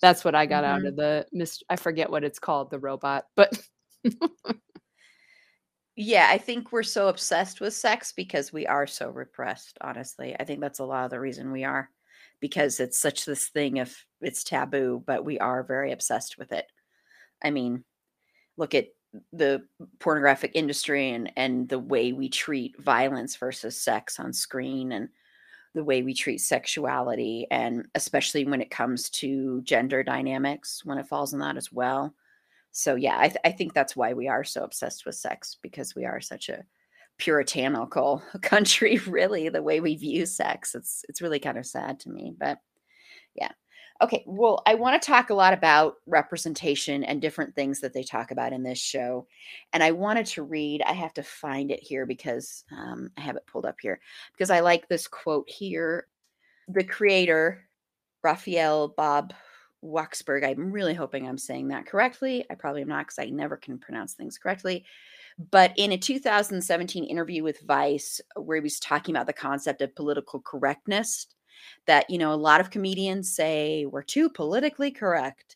that's what I got mm-hmm. out of the mis- I forget what it's called, the robot, but yeah, I think we're so obsessed with sex because we are so repressed, honestly. I think that's a lot of the reason we are because it's such this thing of it's taboo, but we are very obsessed with it. I mean, look at the pornographic industry and and the way we treat violence versus sex on screen and the way we treat sexuality and especially when it comes to gender dynamics when it falls in that as well. So yeah I, th- I think that's why we are so obsessed with sex because we are such a puritanical country really the way we view sex. It's it's really kind of sad to me but yeah Okay, well, I want to talk a lot about representation and different things that they talk about in this show. And I wanted to read, I have to find it here because um, I have it pulled up here because I like this quote here. The creator, Raphael Bob Waksberg, I'm really hoping I'm saying that correctly. I probably am not because I never can pronounce things correctly. But in a 2017 interview with Vice, where he was talking about the concept of political correctness, that, you know, a lot of comedians say we're too politically correct.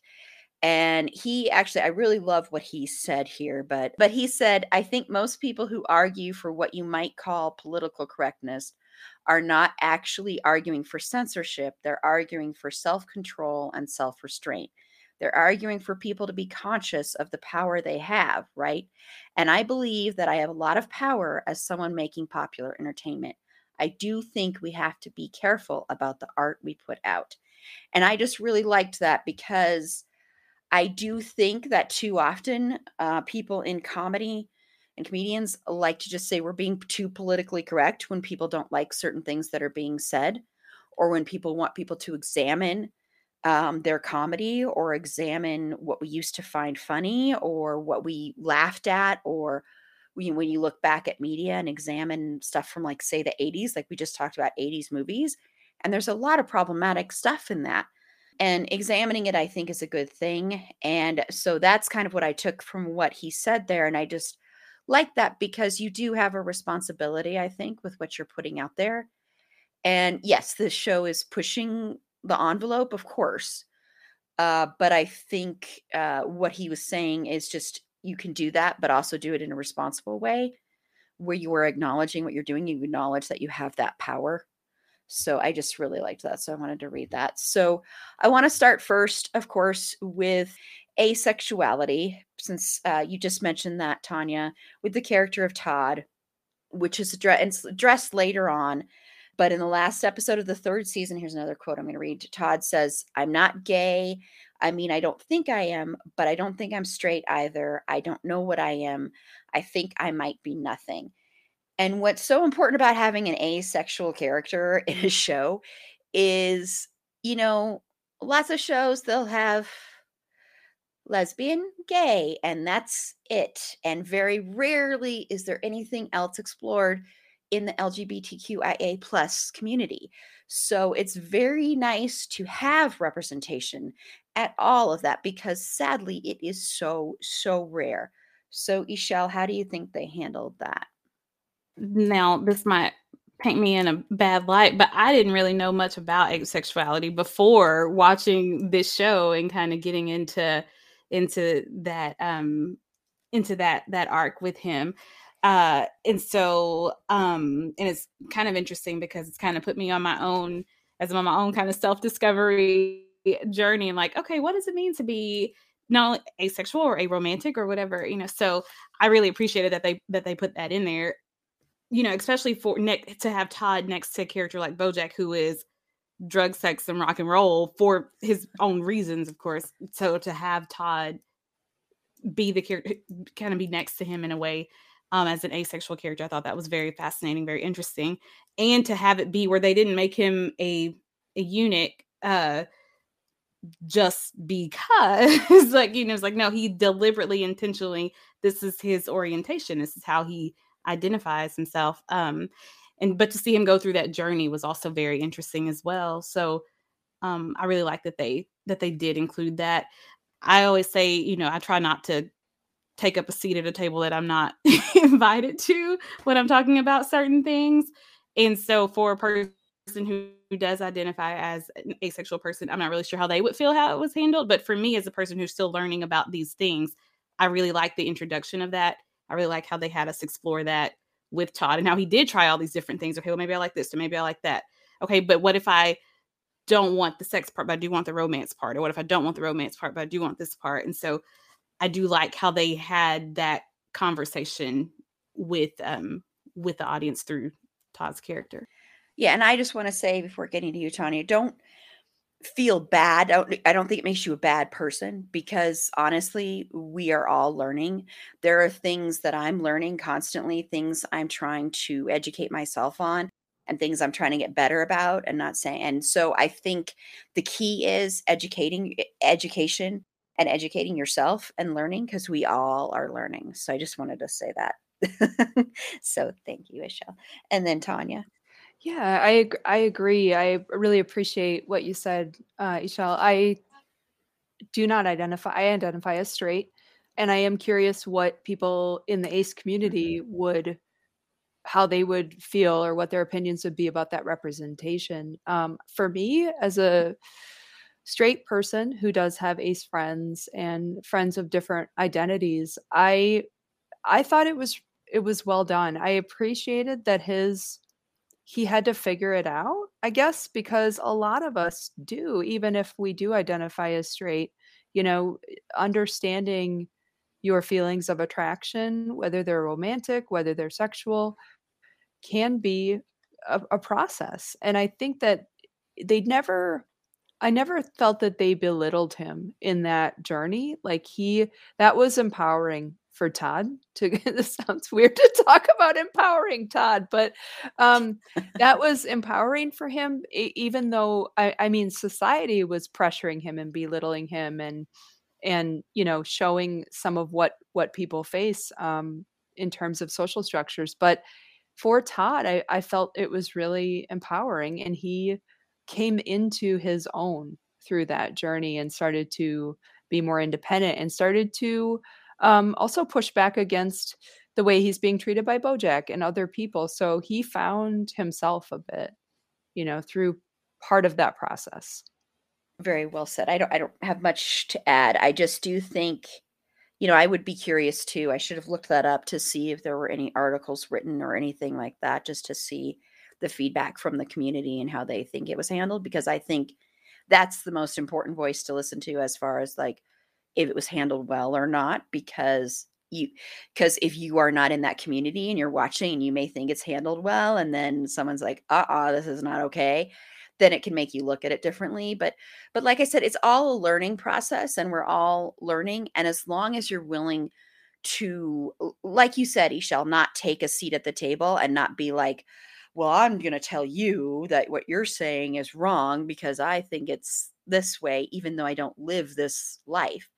And he actually, I really love what he said here, but but he said, I think most people who argue for what you might call political correctness are not actually arguing for censorship. They're arguing for self control and self restraint. They're arguing for people to be conscious of the power they have, right? And I believe that I have a lot of power as someone making popular entertainment. I do think we have to be careful about the art we put out. And I just really liked that because I do think that too often uh, people in comedy and comedians like to just say we're being too politically correct when people don't like certain things that are being said or when people want people to examine um, their comedy or examine what we used to find funny or what we laughed at or when you look back at media and examine stuff from like say the 80s like we just talked about 80s movies and there's a lot of problematic stuff in that and examining it i think is a good thing and so that's kind of what i took from what he said there and i just like that because you do have a responsibility i think with what you're putting out there and yes this show is pushing the envelope of course uh, but i think uh, what he was saying is just you can do that, but also do it in a responsible way where you are acknowledging what you're doing. You acknowledge that you have that power. So I just really liked that. So I wanted to read that. So I want to start first, of course, with asexuality, since uh, you just mentioned that, Tanya, with the character of Todd, which is addressed later on. But in the last episode of the third season, here's another quote I'm going to read. Todd says, I'm not gay. I mean, I don't think I am, but I don't think I'm straight either. I don't know what I am. I think I might be nothing. And what's so important about having an asexual character in a show is, you know, lots of shows they'll have lesbian, gay, and that's it. And very rarely is there anything else explored in the LGBTQIA plus community. So it's very nice to have representation at all of that because sadly it is so, so rare. So, Ishel, how do you think they handled that? Now, this might paint me in a bad light, but I didn't really know much about asexuality before watching this show and kind of getting into into that um into that that arc with him uh and so um and it's kind of interesting because it's kind of put me on my own as I'm on my own kind of self-discovery journey and like okay what does it mean to be not asexual or aromantic or whatever? You know so i really appreciated that they that they put that in there. You know especially for nick to have todd next to a character like bojack who is drug sex and rock and roll for his own reasons of course. So to have todd be the character kind of be next to him in a way um, as an asexual character i thought that was very fascinating very interesting and to have it be where they didn't make him a a eunuch uh just because like you know it's like no he deliberately intentionally this is his orientation this is how he identifies himself um and but to see him go through that journey was also very interesting as well so um i really like that they that they did include that. I always say you know i try not to take up a seat at a table that i'm not invited to when i'm talking about certain things and so for a person who does identify as an asexual person, I'm not really sure how they would feel how it was handled. But for me, as a person who's still learning about these things, I really like the introduction of that. I really like how they had us explore that with Todd and how he did try all these different things. Okay, well, maybe I like this, or maybe I like that. Okay, but what if I don't want the sex part, but I do want the romance part? Or what if I don't want the romance part, but I do want this part? And so I do like how they had that conversation with um with the audience through Todd's character. Yeah, and I just want to say before getting to you, Tanya, don't feel bad. I don't, I don't think it makes you a bad person because honestly, we are all learning. There are things that I'm learning constantly, things I'm trying to educate myself on, and things I'm trying to get better about and not saying. And so I think the key is educating education and educating yourself and learning because we all are learning. So I just wanted to say that. so thank you, Ishel. And then Tanya. Yeah, I I agree. I really appreciate what you said, uh, Ishel. I do not identify. I identify as straight, and I am curious what people in the ACE community mm-hmm. would, how they would feel, or what their opinions would be about that representation. Um, for me, as a straight person who does have ACE friends and friends of different identities, I I thought it was it was well done. I appreciated that his he had to figure it out, I guess, because a lot of us do, even if we do identify as straight, you know, understanding your feelings of attraction, whether they're romantic, whether they're sexual, can be a, a process. And I think that they never I never felt that they belittled him in that journey. Like he that was empowering for Todd to this sounds weird to talk about empowering Todd, but um, that was empowering for him, even though I, I mean society was pressuring him and belittling him and and you know showing some of what what people face um, in terms of social structures. But for Todd, I, I felt it was really empowering, and he came into his own through that journey and started to be more independent and started to um, also push back against the way he's being treated by Bojack and other people. So he found himself a bit, you know, through part of that process. Very well said. I don't I don't have much to add. I just do think you know, I would be curious too. I should have looked that up to see if there were any articles written or anything like that just to see the feedback from the community and how they think it was handled because I think that's the most important voice to listen to as far as like if it was handled well or not because you because if you are not in that community and you're watching you may think it's handled well and then someone's like uh-uh this is not okay then it can make you look at it differently but but like i said it's all a learning process and we're all learning and as long as you're willing to like you said Ishel not take a seat at the table and not be like well i'm going to tell you that what you're saying is wrong because i think it's this way even though i don't live this life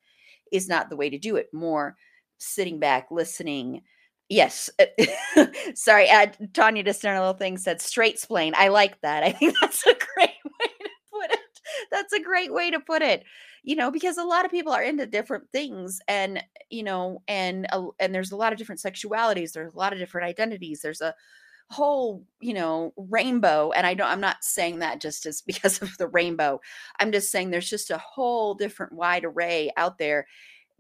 is not the way to do it. More sitting back, listening. Yes. Sorry, uh, Tanya just done a little thing said straight splain. I like that. I think that's a great way to put it. That's a great way to put it. You know, because a lot of people are into different things and you know, and and there's a lot of different sexualities, there's a lot of different identities. There's a whole you know rainbow and i don't i'm not saying that just as because of the rainbow. I'm just saying there's just a whole different wide array out there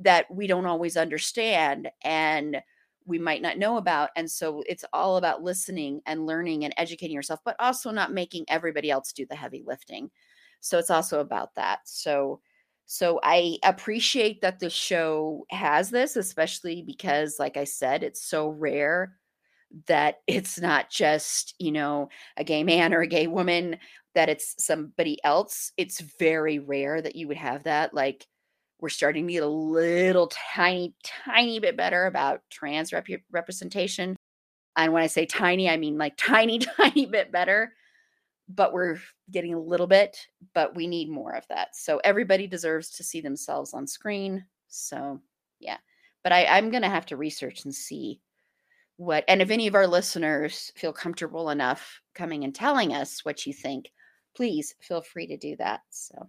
that we don't always understand and we might not know about and so it's all about listening and learning and educating yourself but also not making everybody else do the heavy lifting. So it's also about that. So so i appreciate that the show has this especially because like i said it's so rare that it's not just, you know, a gay man or a gay woman, that it's somebody else. It's very rare that you would have that. Like, we're starting to get a little tiny, tiny bit better about trans rep- representation. And when I say tiny, I mean like tiny, tiny bit better. But we're getting a little bit, but we need more of that. So everybody deserves to see themselves on screen. So yeah. But I, I'm going to have to research and see what and if any of our listeners feel comfortable enough coming and telling us what you think please feel free to do that so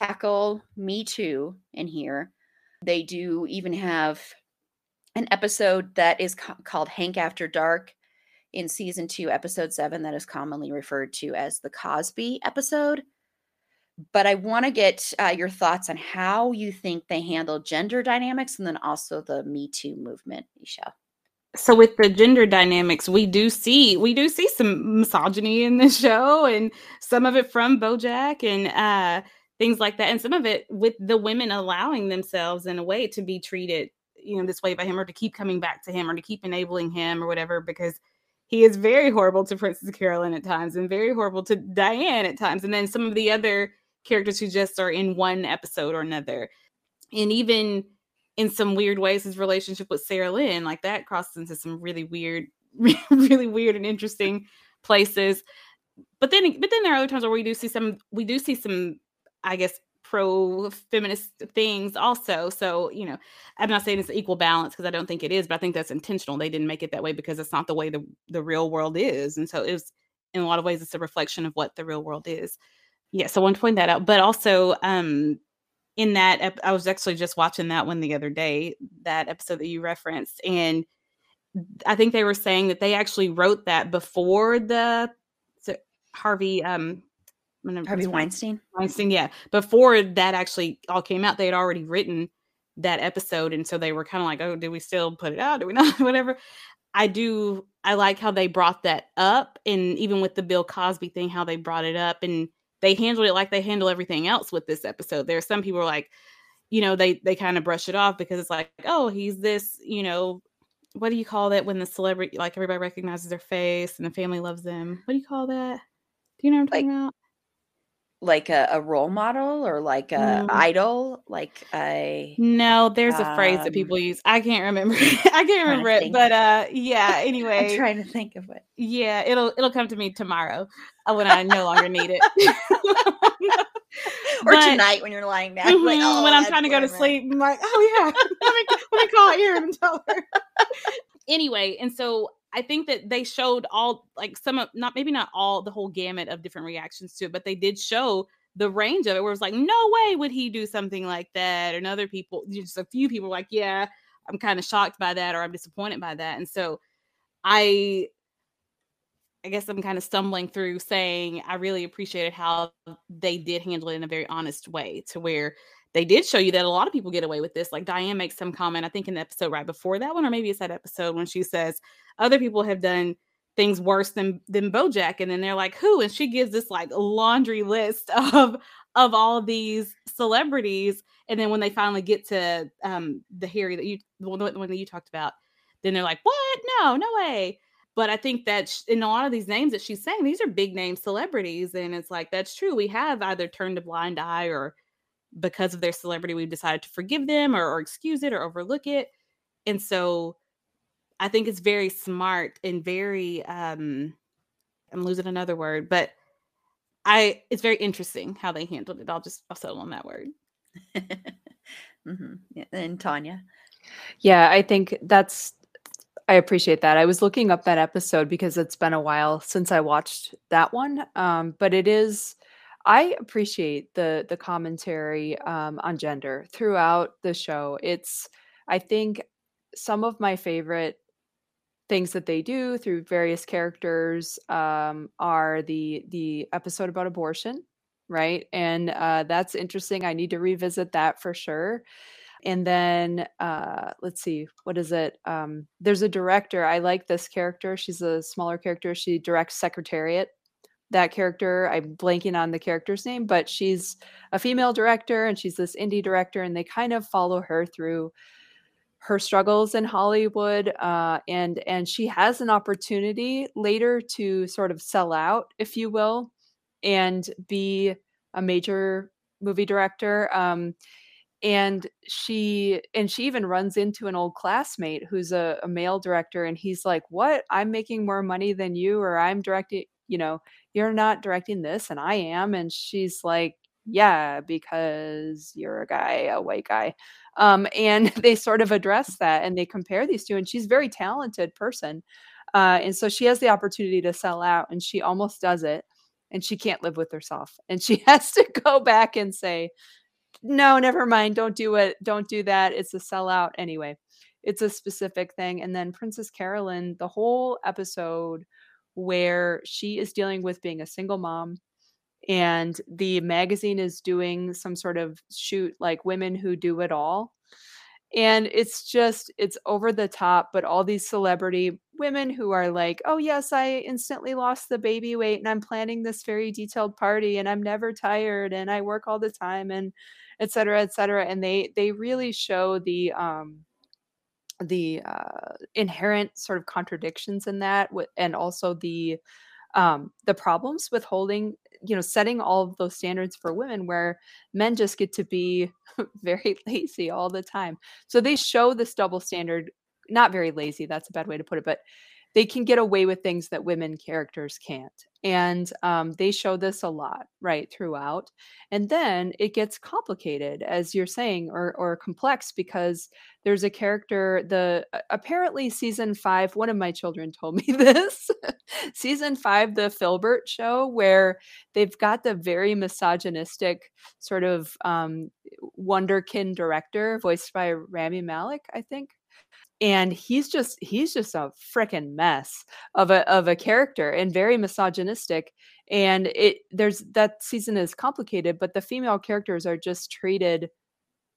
tackle Me Too in here. They do even have an episode that is co- called Hank After Dark in season two, episode seven, that is commonly referred to as the Cosby episode. But I want to get uh, your thoughts on how you think they handle gender dynamics and then also the Me Too movement, Michelle so with the gender dynamics we do see we do see some misogyny in the show and some of it from bojack and uh things like that and some of it with the women allowing themselves in a way to be treated you know this way by him or to keep coming back to him or to keep enabling him or whatever because he is very horrible to princess carolyn at times and very horrible to diane at times and then some of the other characters who just are in one episode or another. And even in some weird ways his relationship with sarah lynn like that crosses into some really weird really weird and interesting places. But then but then there are other times where we do see some we do see some I guess pro feminist things also. So, you know, I'm not saying it's equal balance because I don't think it is, but I think that's intentional. They didn't make it that way because it's not the way the, the real world is. And so it was in a lot of ways it's a reflection of what the real world is. Yeah, so I want to point that out. But also, um, in that I was actually just watching that one the other day, that episode that you referenced, and I think they were saying that they actually wrote that before the Harvey um Harvey Weinstein. Weinstein, yeah. Before that actually all came out, they had already written that episode, and so they were kind of like, "Oh, do we still put it out? Do we not? Whatever." I do. I like how they brought that up, and even with the Bill Cosby thing, how they brought it up, and they handled it like they handle everything else with this episode. There are some people are like, you know, they they kind of brush it off because it's like, oh, he's this, you know, what do you call that when the celebrity, like everybody recognizes their face and the family loves them? What do you call that? Do you know what I'm talking about? Like a, a role model or like a no. idol? Like a no there's um, a phrase that um people use. I can't remember. I can't remember it but uh yeah anyway i'm trying to think of it. Yeah it'll it'll come to me tomorrow uh, when i no longer need it. Or but, tonight when you're lying down mm-hmm, like, oh, when i'm trying to go to sleep i'm like oh yeah let me, let me call here and tell her. Anyway and so I think that they showed all like some of not maybe not all the whole gamut of different reactions to it, but they did show the range of it where it's like, no way would he do something like that. And other people, just a few people were like, yeah, I'm kind of shocked by that or I'm disappointed by that. And so I I guess I'm kind of stumbling through saying I really appreciated how they did handle it in a very honest way to where they did show you that a lot of people get away with this. Like Diane makes some comment, I think in the episode right before that one, or maybe it's that episode when she says other people have done things worse than than Bojack. And then they're like, who? And she gives this like laundry list of of all these celebrities. And then when they finally get to um the Harry that you the one that you talked about, then they're like, what? No, no way. But I think that in a lot of these names that she's saying, these are big name celebrities. And it's like, that's true. We have either turned a blind eye or because of their celebrity, we've decided to forgive them or, or excuse it or overlook it. And so I think it's very smart and very um I'm losing another word, but I it's very interesting how they handled it. I'll just I'll settle on that word. mm-hmm. yeah. And Tanya. Yeah, I think that's I appreciate that. I was looking up that episode because it's been a while since I watched that one. Um, but it is I appreciate the the commentary um, on gender throughout the show. It's I think some of my favorite things that they do through various characters um, are the the episode about abortion, right? And uh, that's interesting. I need to revisit that for sure. And then uh, let's see, what is it? Um, there's a director. I like this character. She's a smaller character. She directs Secretariat. That character, I'm blanking on the character's name, but she's a female director and she's this indie director, and they kind of follow her through her struggles in Hollywood, uh, and and she has an opportunity later to sort of sell out, if you will, and be a major movie director. Um, and she and she even runs into an old classmate who's a, a male director, and he's like, "What? I'm making more money than you, or I'm directing." You know, you're not directing this and I am. And she's like, yeah, because you're a guy, a white guy. Um, and they sort of address that and they compare these two. And she's a very talented person. Uh, and so she has the opportunity to sell out and she almost does it. And she can't live with herself. And she has to go back and say, no, never mind. Don't do it. Don't do that. It's a sellout anyway. It's a specific thing. And then Princess Carolyn, the whole episode where she is dealing with being a single mom and the magazine is doing some sort of shoot like women who do it all and it's just it's over the top but all these celebrity women who are like oh yes i instantly lost the baby weight and i'm planning this very detailed party and i'm never tired and i work all the time and et cetera et cetera and they they really show the um the uh inherent sort of contradictions in that and also the um the problems with holding you know setting all of those standards for women where men just get to be very lazy all the time. So they show this double standard not very lazy that's a bad way to put it but they can get away with things that women characters can't and um, they show this a lot right throughout and then it gets complicated as you're saying or, or complex because there's a character the apparently season five one of my children told me this season five the Philbert show where they've got the very misogynistic sort of um, wonderkin director voiced by rami malek i think and he's just he's just a freaking mess of a of a character and very misogynistic and it there's that season is complicated but the female characters are just treated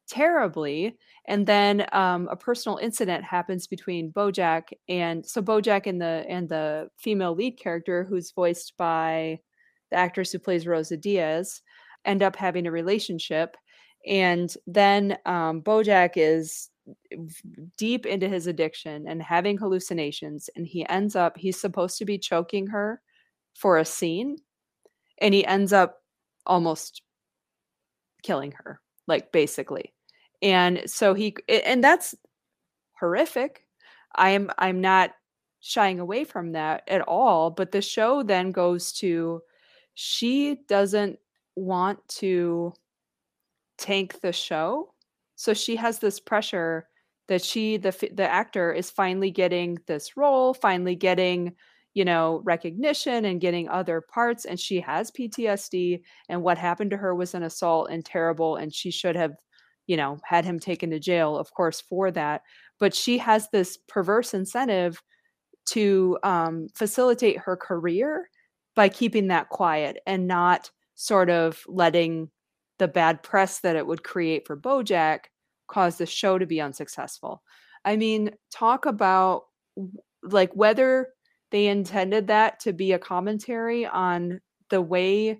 terribly and then um, a personal incident happens between bojack and so bojack and the and the female lead character who's voiced by the actress who plays rosa diaz end up having a relationship and then um, bojack is deep into his addiction and having hallucinations and he ends up he's supposed to be choking her for a scene and he ends up almost killing her like basically. And so he and that's horrific. I am i'm not shying away from that at all but the show then goes to she doesn't want to tank the show so she has this pressure that she the the actor is finally getting this role, finally getting you know recognition and getting other parts and she has PTSD and what happened to her was an assault and terrible and she should have you know had him taken to jail of course for that. But she has this perverse incentive to um, facilitate her career by keeping that quiet and not sort of letting the bad press that it would create for Bojack caused the show to be unsuccessful. I mean, talk about like whether they intended that to be a commentary on the way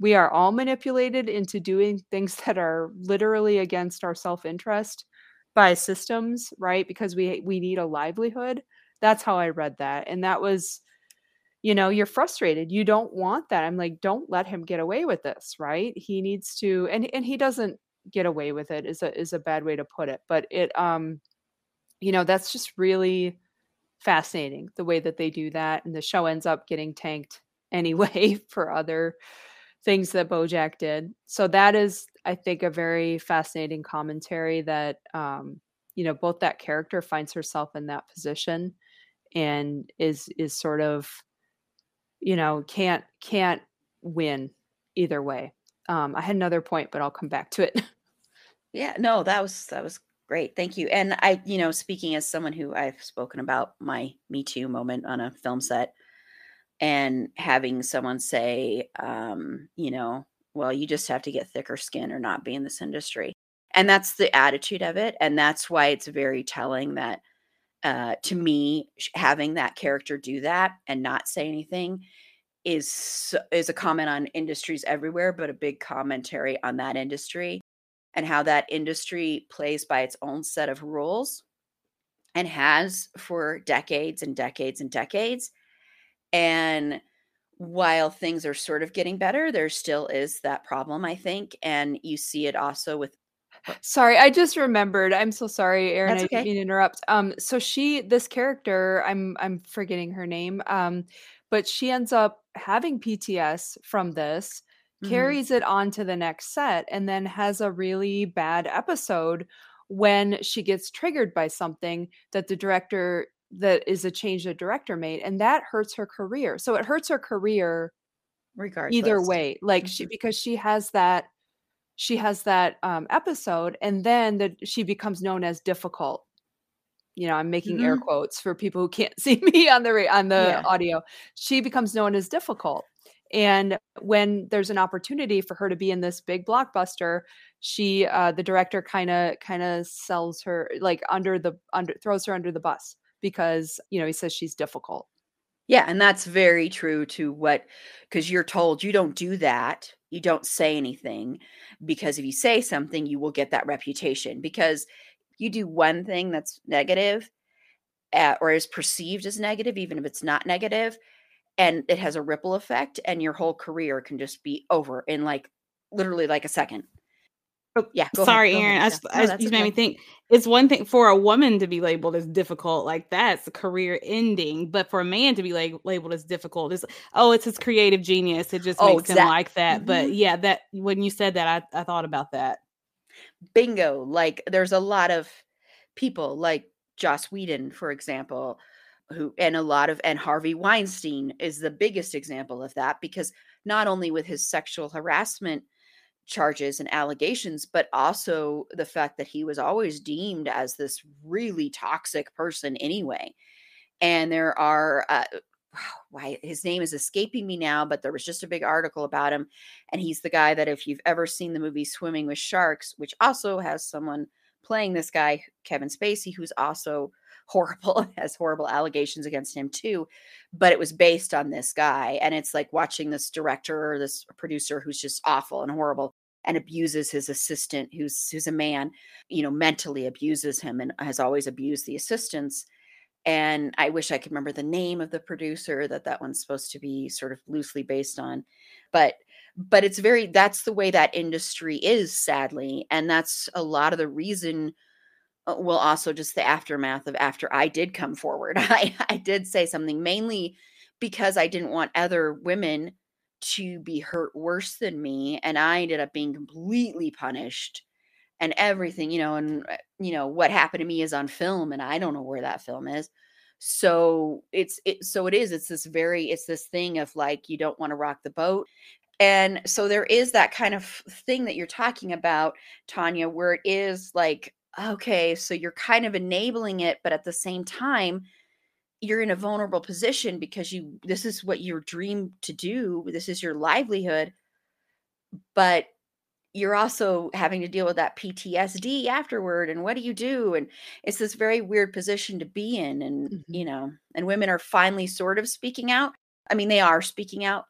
we are all manipulated into doing things that are literally against our self-interest by systems right because we we need a livelihood that's how i read that and that was you know you're frustrated you don't want that i'm like don't let him get away with this right? He needs to and and he doesn't get away with it is a is a bad way to put it but it um you know that's just really fascinating the way that they do that and the show ends up getting tanked anyway for other things that bojack did. So that is i think a very fascinating commentary that um you know both that character finds herself in that position and is is sort of you know can't can't win either way. Um i had another point but i'll come back to it. Yeah no that was that was great thank you. And i you know speaking as someone who i've spoken about my me too moment on a film set and having someone say um you know well you just have to get thicker skin or not be in this industry. And that's the attitude of it and that's why it's very telling that uh, to me, having that character do that and not say anything is is a comment on industries everywhere, but a big commentary on that industry and how that industry plays by its own set of rules and has for decades and decades and decades. And while things are sort of getting better, there still is that problem, I think. And you see it also with Sorry, I just remembered. I'm so sorry, Erin. That's I didn't mean to interrupt. Um, so she, this character, I'm I'm forgetting her name. Um, but she ends up having PTS from this, Mhm. carries it on to the next set, and then has a really bad episode when she gets triggered by something that the director that is a change the director made, and that hurts her career. So it hurts her career regardless. either way. Like she Mhm. because she has that she has that um, episode and then the, she becomes known as difficult you know i'm making air Mhm. quotes for people who can't see me on the on the Yeah. audio she becomes known as difficult and when there's an opportunity for her to be in this big blockbuster she uh the director kind of kind of sells her like under the under throws her under the bus because you know he says she's difficult Yeah, and that's very true to what because you're told you don't do that. You don't say anything because if you say something, you will get that reputation. Because you do one thing that's negative uh, or is perceived as negative, even if it's not negative, and it has a ripple effect, and your whole career can just be over in like literally like a second. Oh, Yeah, ahead, Sorry, ahead, Aaron. I, just, No, I, you made me think. It's one thing for a woman to be labeled as difficult, like that's career ending. But for a man to be like labeled as difficult is oh, it's his creative genius. It just Oh, makes him like that. But Mhm. yeah, that when you said that, I, I thought about that. bingo like there's a lot of people like joss whedon for example who and a lot of and harvey weinstein is the biggest example of that because not only with his sexual harassment charges and allegations but also the fact that he was always deemed as this really toxic person anyway. And there are uh, why his name is escaping me now but there was just a big article about him and he's the guy that if you've ever seen the movie swimming with sharks which also has someone playing this guy kevin spacey who's also horrible has horrible allegations against him too but it was based on this guy and it's like watching this director or this producer who's just awful and horrible and abuses his assistant who's who's a man you know mentally abuses him and has always abused the assistants and I wish I could remember the name of the producer that that one's supposed to be sort of loosely based on, but but it's very that's the way that industry is sadly, and that's a lot of the reason. uh, Well, also just the aftermath of after I did come forward, I I did say something mainly because I didn't want other women to be hurt worse than me, and I ended up being completely punished and everything, you know, and uh, you know what happened to me is on film, and I don't know where that film is. So it's it so it is. It's this very it's this thing of like you don't want to rock the boat. And so there is that kind of thing that you're talking about, Tanya, where it is like, okay, so you're kind of enabling it, but at the same time, you're in a vulnerable position because you this is what your dream to do, this is your livelihood, but you're also having to deal with that PTSD afterward and what do you do and it's this very weird position to be in and Mhm. you know and women are finally sort of speaking out I mean they are speaking out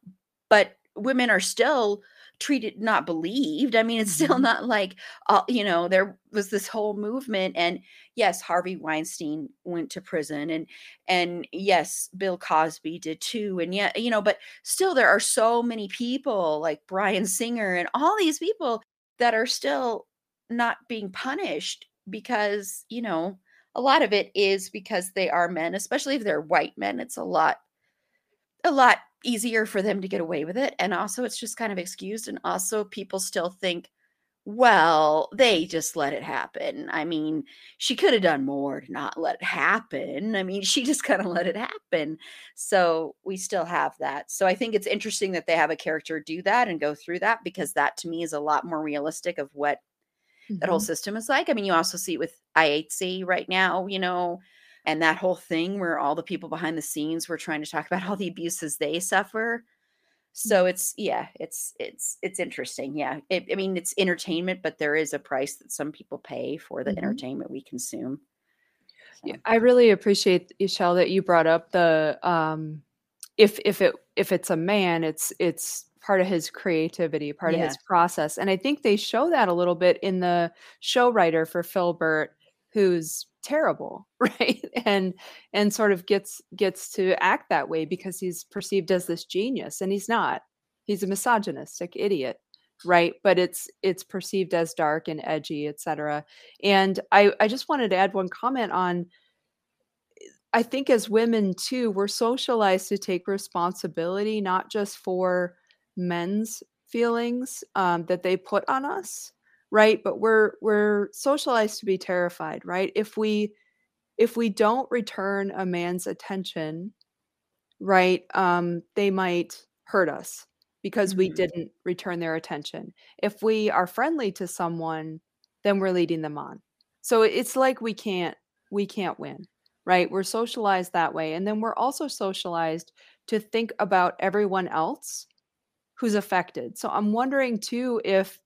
but women are still treated not believed I mean it's still Mhm. not like uh, you know there was this whole movement and yes Harvey Weinstein went to prison and and yes Bill Cosby did too and yeah you know but still there are so many people like Bryan Singer and all these people that are still not being punished because, you know, a lot of it is because they are men, especially if they're white men. It's a lot a lot easier for them to get away with it and also it's just kind of excused and also people still think well, they just let it happen. I mean, she could have done more to not let it happen. I mean, she just kind of let it happen. So we still have that. So I think it's interesting that they have a character do that and go through that because that to me is a lot more realistic of what that whole Mhm. system is like. I mean, you also see it with IATSE right now, you know, and that whole thing where all the people behind the scenes were trying to talk about all the abuses they suffer. So it's yeah, it's it's it's interesting. Yeah. It, I mean, it's entertainment, but there is a price that some people pay for the Mhm. entertainment we consume. Yeah, I really appreciate Ishel that you brought up the um if if it if it's a man, it's it's part of his creativity, part of his process. And I think they show that a little bit in the show writer for Philbert, who's terrible, right? And and sort of gets gets to act that way because he's perceived as this genius and he's not. He's a misogynistic idiot, right? But it's it's perceived as dark and edgy, etc. And I I just wanted to add one comment on I think as women too, we're socialized to take responsibility not just for men's feelings um, that they put on us, right? But we're we're socialized to be terrified, right? If we if we don't return a man's attention, right, um, they might hurt us because we Mhm. didn't return their attention. If we are friendly to someone, then we're leading them on. So it's like we can't we can't win, right? We're socialized that way. And then we're also socialized to think about everyone else who's affected. So I'm wondering too if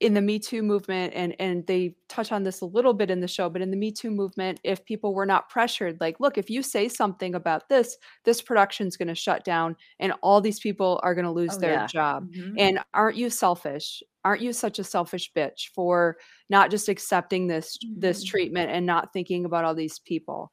in the Me Too movement, and and they touch on this a little bit in the show, but in the Me Too movement, if people were not pressured, like, look, if you say something about this, this production's going to shut down, and all these people are going to lose Oh their yeah. job. Mhm. And aren't you selfish? Aren't you such a selfish bitch for not just accepting this this Mhm. treatment and not thinking about all these people?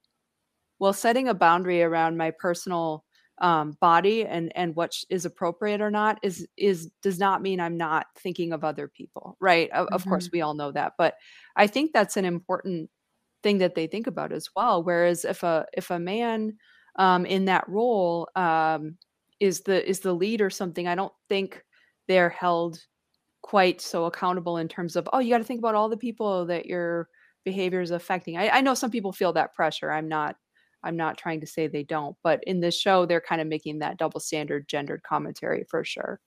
Well, setting a boundary around my personal um, body and and what is appropriate or not is is does not mean I'm not thinking of other people, right? Of, of course, Mhm. we all know that, but I think that's an important thing that they think about as well. Whereas if a if a man um, in that role um, is the is the lead or something, I don't think they're held quite so accountable in terms of oh, you got to think about all the people that your behavior is affecting. I, I know some people feel that pressure. I'm not I'm not trying to say they don't, but in this show, they're kind of making that double standard gendered commentary for sure.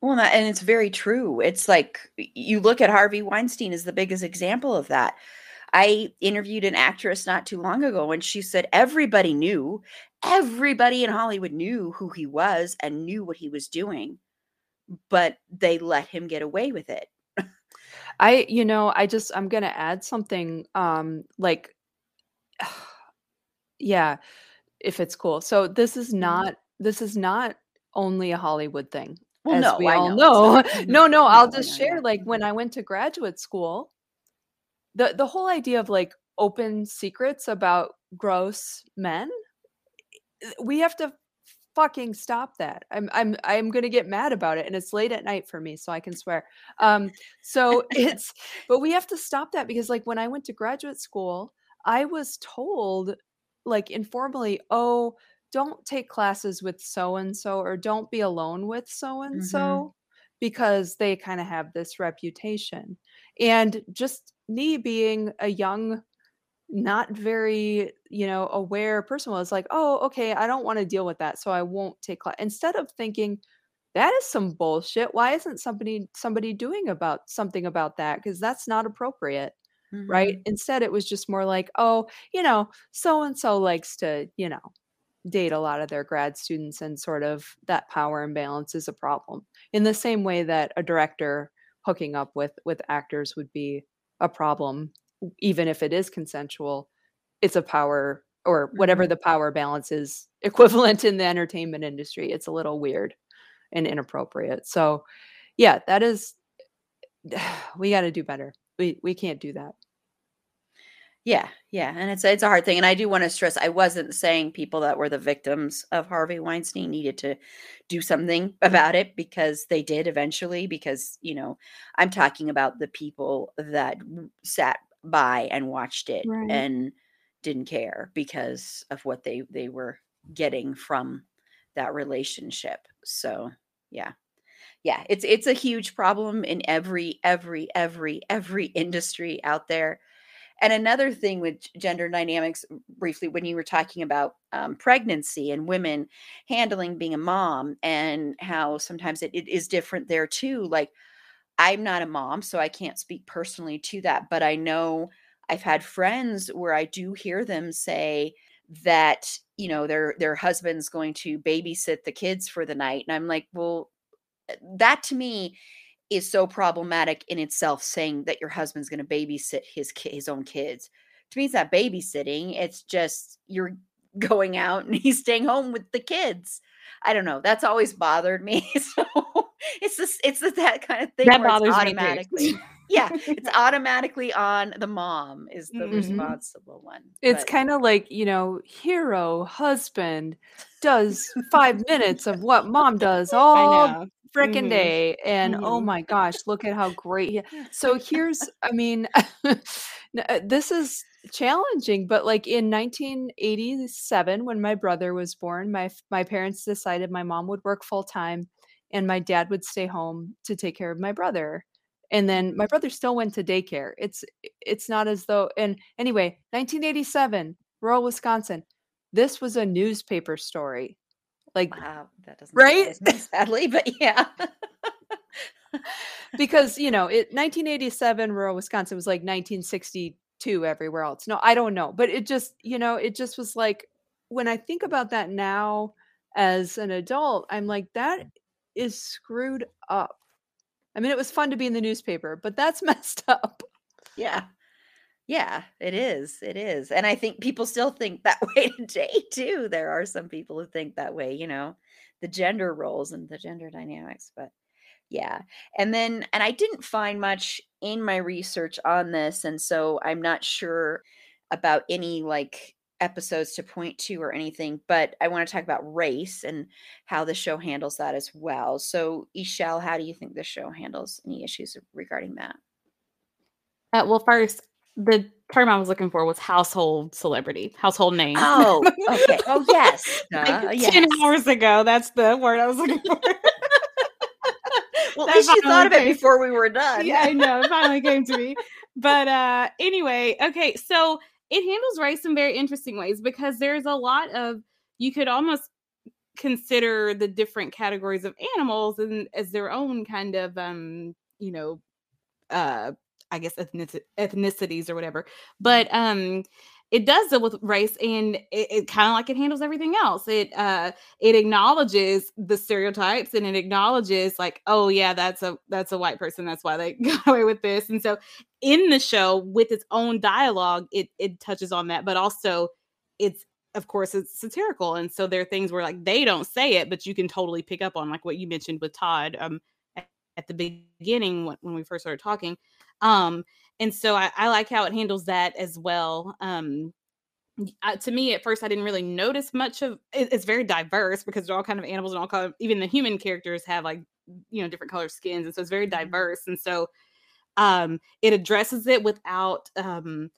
Well, that, and it's very true. It's like you look at Harvey Weinstein as the biggest example of that. I interviewed an actress not too long ago, and she said everybody knew, everybody in Hollywood knew who he was and knew what he was doing, but they let him get away with it. I, you know, I just I'm gonna add something um like yeah, if it's cool. So this is Mhm. not this is not only a Hollywood thing, Well, as no, we I all know know. No, no, I'll just share like when I went to graduate school, the the whole idea of like open secrets about gross men, eh, we have to fucking stop that. I'm I'm I'm gonna get mad about it, and it's late at night for me, so I can swear. Um, so it's but we have to stop that because like when I went to graduate school, I was told like informally, oh, don't take classes with so and so or don't be alone with so and Mhm. so because they kind of have this reputation. And just me being a young not very, you know, aware person was like, "Oh, okay, I don't want to deal with that, so I won't take class." Instead of thinking, "That is some bullshit. Why isn't somebody somebody doing about something about that? Because that's not appropriate." Right? Mhm. Instead, it was just more like, "Oh, you know, so and so likes to, you know, date a lot of their grad students and sort of that power imbalance is a problem in the same way that a director hooking up with with actors would be a problem even if it is consensual it's a power or whatever mm-hmm. the power balance is equivalent in the entertainment industry it's a little weird and inappropriate so yeah that is we got to do better we we can't do that yeah, yeah, and it's it's a hard thing, and I do want to stress I wasn't saying people that were the victims of Harvey Weinstein needed to do something about it because they did eventually. Because you know, I'm talking about the people that sat by and watched it right. and didn't care because of what they they were getting from that relationship. So yeah, yeah, it's it's a huge problem in every every every every industry out there and another thing with gender dynamics, briefly, when you were talking about um, pregnancy and women handling being a mom and how sometimes it, it is different there too. Like, I'm not a mom, so I can't speak personally to that, but I know I've had friends where I do hear them say that you know their their husband's going to babysit the kids for the night, and I'm like, well, that to me is so problematic in itself saying that your husband's going to babysit his his own kids. To me it's not babysitting it's just you're going out and he's staying home with the kids. I don't know that's always bothered me so it's just it's just that kind of thing that bothers automatically yeah it's automatically on the mom is the mm-hmm. responsible one it's kind of like you know hero husband does five minutes of what mom does all freaking mm-hmm. day and oh mm-hmm. oh my gosh look at how great he so here's i mean uh, this is challenging but like in 1987 when my brother was born my my parents decided my mom would work full time and my dad would stay home to take care of my brother and then my brother still went to daycare it's it's not as though and anyway 1987 rural wisconsin this was a newspaper story like, wow, that doesn't right? Me, sadly, but yeah. because you know, it 1987 rural Wisconsin was like 1962 everywhere else. No, I don't know, but it just you know, it just was like when I think about that now as an adult, I'm like that is screwed up. I mean, it was fun to be in the newspaper, but that's messed up. Yeah. Yeah, it is. It is. And I think people still think that way today too. There are some people who think that way, you know, the gender roles and the gender dynamics, but yeah. And then and I didn't find much in my research on this and so I'm not sure about any like episodes to point to or anything, but I want to talk about race and how the show handles that as well. So, Ishel, how do you think the show handles any issues regarding that? Uh, well, first, the term I was looking for was household celebrity, household name. Oh, okay. Oh, yes. Uh, like yes. 10 hours ago. That's the word I was looking for. well, at least you thought of it before we were done. yeah, I know. It finally came to me. But uh anyway, okay. So it handles race in very interesting ways because there's a lot of, you could almost consider the different categories of animals and as their own kind of um you know uh I guess ethnic- ethnicities or whatever. But um it does deal with race and it, it kind of like it handles everything else it uh it acknowledges the stereotypes and it acknowledges like oh yeah that's a that's a white person that's why they got away with this and so in the show with its own dialogue it it touches on that but also it's of course it's satirical and so there are things where like they don't say it but you can totally pick up on like what you mentioned with todd um at the beginning when, when we first started talking um, and so I, I like how it handles that as well. Um, uh, to me at first i didn't really notice much of it, it's very diverse because they're all kind of animals and all kind of even the human characters have like you know different color skins and so it's very mm-hmm. diverse and so um it addresses it without um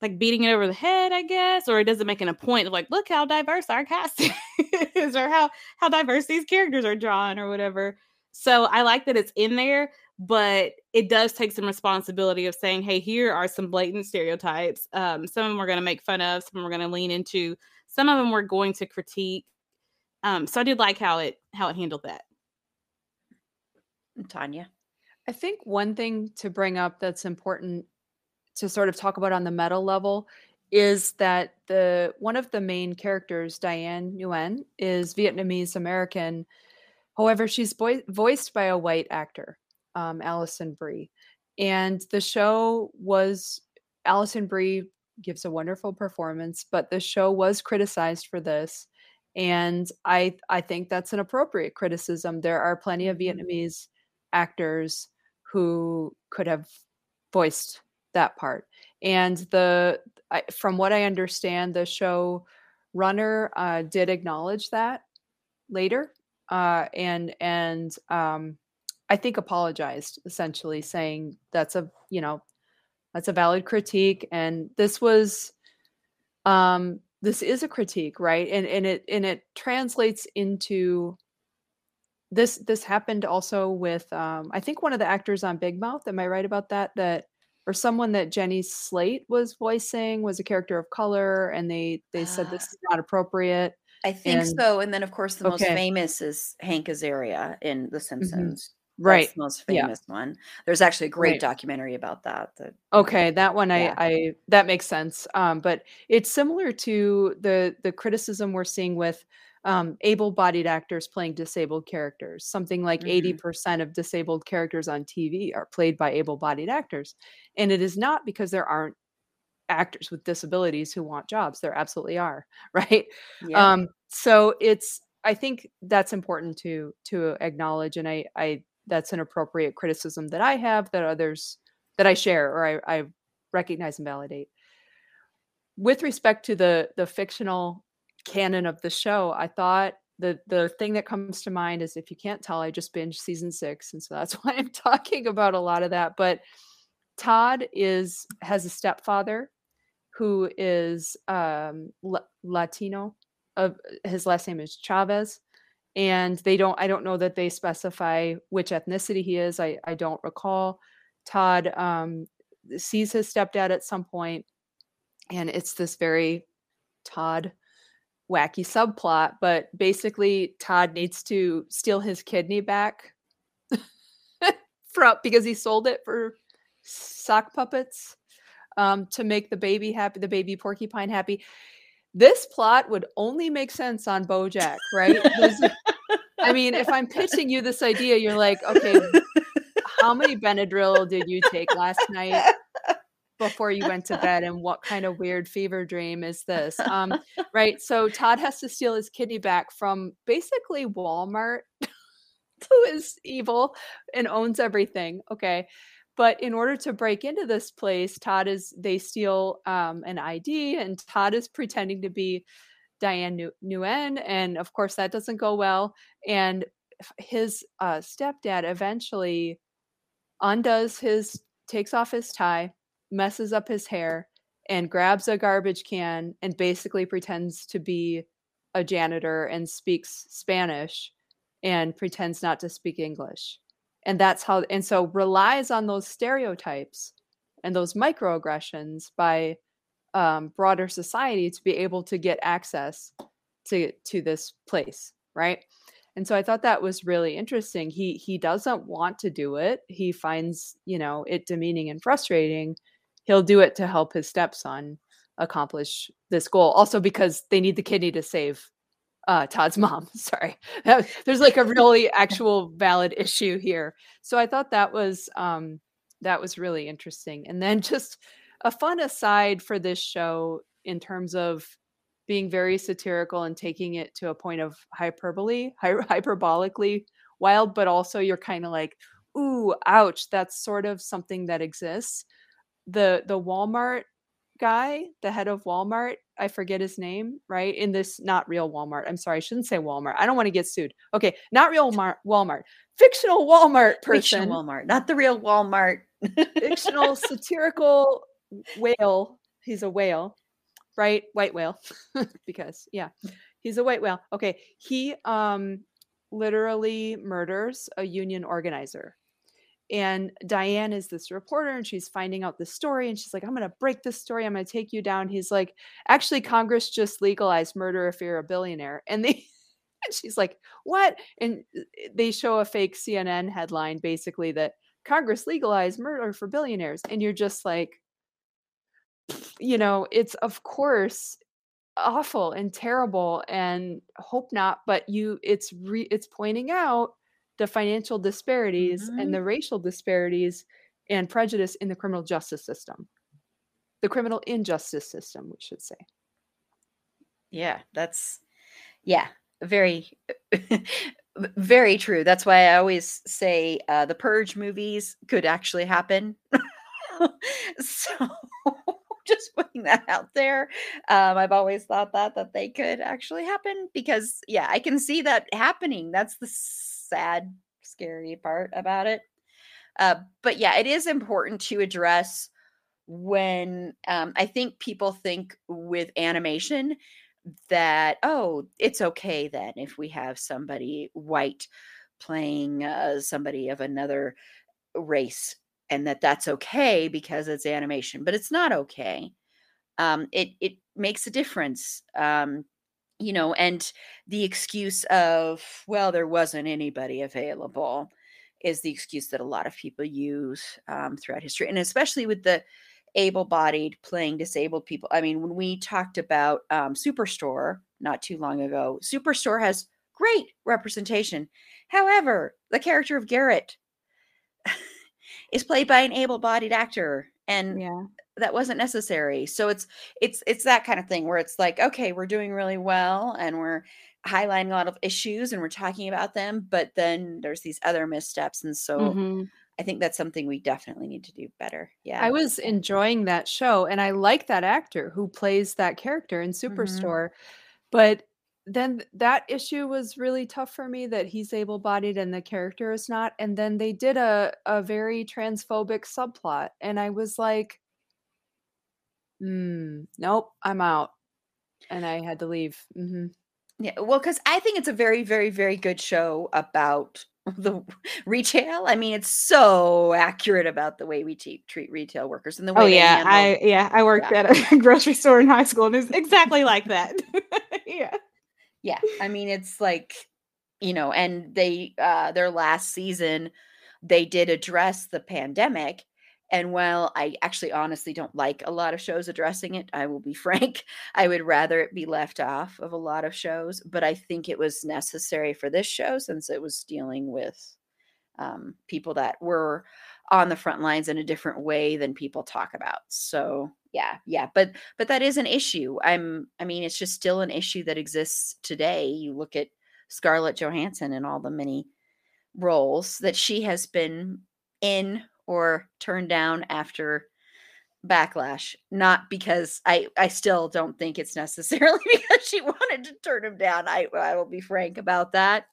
like beating it over the head i guess or it doesn't make an a point of like look how diverse our cast is or how how diverse these characters are drawn or whatever so i like that it's in there but it does take some responsibility of saying, hey, here are some blatant stereotypes. Um, some of them we're going to make fun of, some we're going to lean into, some of them we're going to critique. Um, so I did like how it how it handled that. Tanya. I think one thing to bring up that's important to sort of talk about on the meta level is that the one of the main characters, Diane Nguyen, is Vietnamese American. However, she's vo- voiced by a white actor, um, Alison Brie, and the show was Alison Brie gives a wonderful performance, but the show was criticized for this. And I I think that's an appropriate criticism. There are plenty of Mm-hmm. Vietnamese actors who could have voiced that part. And the I, from what I understand, the show runner uh, did acknowledge that later, uh, and and um, I think apologized essentially, saying that's a you know that's a valid critique, and this was um, this is a critique, right? And and it and it translates into this this happened also with um I think one of the actors on Big Mouth. Am I right about that? That or someone that Jenny Slate was voicing was a character of color, and they they said Ah. this is not appropriate. I think And- so. And then, of course, the most famous is Hank Azaria in The Simpsons. Right. That's the most Yeah. famous one. There's actually a great Right. documentary about that. that Okay, that one I Yeah. I that makes sense. Um, but it's similar to the the criticism we're seeing with um, able-bodied actors playing disabled characters. Something like Mhm. 80% of disabled characters on TV are played by able-bodied actors. And it is not because there aren't actors with disabilities who want jobs. There absolutely are, right? yeah. um so it's i think that's important to to acknowledge and i i that's an appropriate criticism that i have that others that i share or i i recognize and validate with respect to the the fictional canon of the show i thought the the thing that comes to mind is if you can't tell i just binged season six and so that's why i'm talking about a lot of that but todd is has a stepfather who is um La- latino his last name is Chavez and they don't I don't know that they specify which ethnicity he is. I I don't recall. Todd um sees his stepdad at some point and it's this very Todd wacky subplot, but basically Todd needs to steal his kidney back from because he sold it for sock puppets um, to make the baby happy, the baby porcupine happy. This plot would only make sense on BoJack, right? I mean, if I'm pitching you this idea, you're like, okay, how many Benadryl did you take last night before you went to bed, and what kind of weird fever dream is this? Um, right. So Todd has to steal his kidney back from basically Walmart, who is evil and owns everything. Okay. But in order to break into this place, Todd is they steal um, an ID, and Todd is pretending to be Diane Nu- Nguyen, and of course that doesn't go well. And his uh, stepdad eventually undoes his, takes off his tie, messes up his hair, and grabs a garbage can and basically pretends to be a janitor and speaks Spanish and pretends not to speak English and that's how and so relies on those stereotypes and those microaggressions by um, broader society to be able to get access to to this place right? And so i thought that was really interesting. He he doesn't want to do it. He finds you know it demeaning and frustrating. He'll do it to help his stepson accomplish this goal. Also because they need the kidney to save uh Todd's mom. Sorry. There's like a really actual valid issue here. So I thought that was um that was really interesting. And then just a fun aside for this show in terms of being very satirical and taking it to a point of hyperbole, hy- hyperbolically wild, but also you're kind of like, ooh, ouch, that's sort of something that exists. The the Walmart guy, the head of Walmart, I forget his name, right? In this not real Walmart. I'm sorry, I shouldn't say Walmart. I don't want to get sued. Okay, not real Mar- Walmart. Fictional Walmart person. Fictional Walmart, not the real Walmart. fictional satirical whale. He's a whale, right? White whale. because yeah, he's a white whale. Okay, he um literally murders a union organizer. And Diane is this reporter and she's finding out the story and she's like, I'm going to break this story. I'm going to take you down. He's like, actually, Congress just legalized murder if you're a billionaire. And they, and she's like, what? And uh, they show a fake CNN headline basically that Congress legalized murder for billionaires. And you're just like, you know, it's of course awful and terrible and hope not, but you it's re, it's pointing out the financial disparities mm-hmm. and the racial disparities and prejudice in the criminal justice system. The criminal injustice system, we should say. Yeah, that's yeah, very very true. That's why I always say uh, the Purge movies could actually happen. so just putting that out there. Um, I've always thought that that they could actually happen because yeah, I can see that happening. That's the sad, scary part about it. Uh, but yeah, it is important to address when um, I think people think with animation that oh it's okay then if we have somebody white playing uh, somebody of another race and that that's okay because it's animation but it's not okay um, it it makes a difference um, you know and the excuse of well there wasn't anybody available is the excuse that a lot of people use um, throughout history and especially with the able-bodied playing disabled people. I mean when we talked about um, superstore not too long ago superstore has great representation. However the character of garrett is played by an able-bodied actor and yeah that wasn't necessary so it's it's it's that kind of thing where it's like okay we're doing really well and we're highlighting a lot of issues and we're talking about them but then there's these other missteps and so mm-hmm. i think that's something we definitely need to do better yeah i was enjoying that show and i like that actor who plays that character in mm-hmm. superstore mm-hmm. but then that issue was really tough for me that he's able-bodied and the character is not and then they did a a very transphobic subplot and i was like mm, nope i'm out and i had to leave mm-hmm. Yeah, well, because I think it's a very, very, very good show about the retail. I mean, it's so accurate about the way we te- treat retail workers and the way. Oh yeah, handle- I yeah, I worked yeah. at a grocery store in high school, and it's exactly like that. yeah, yeah. I mean, it's like you know, and they uh their last season, they did address the pandemic and while I actually honestly don't like a lot of shows addressing it, I will be frank, I would rather it be left off of a lot of shows. But I think it was necessary for this show since it was dealing with um, people that were on the front lines in a different way than people talk about. So yeah, yeah, but but that is an issue. I'm I mean, it's just still an issue that exists today. You look at Scarlett Johansson and all the many roles that she has been in or turned down after backlash not because i i still don't think it's necessarily because she wanted to turn him down. I i will be frank about that.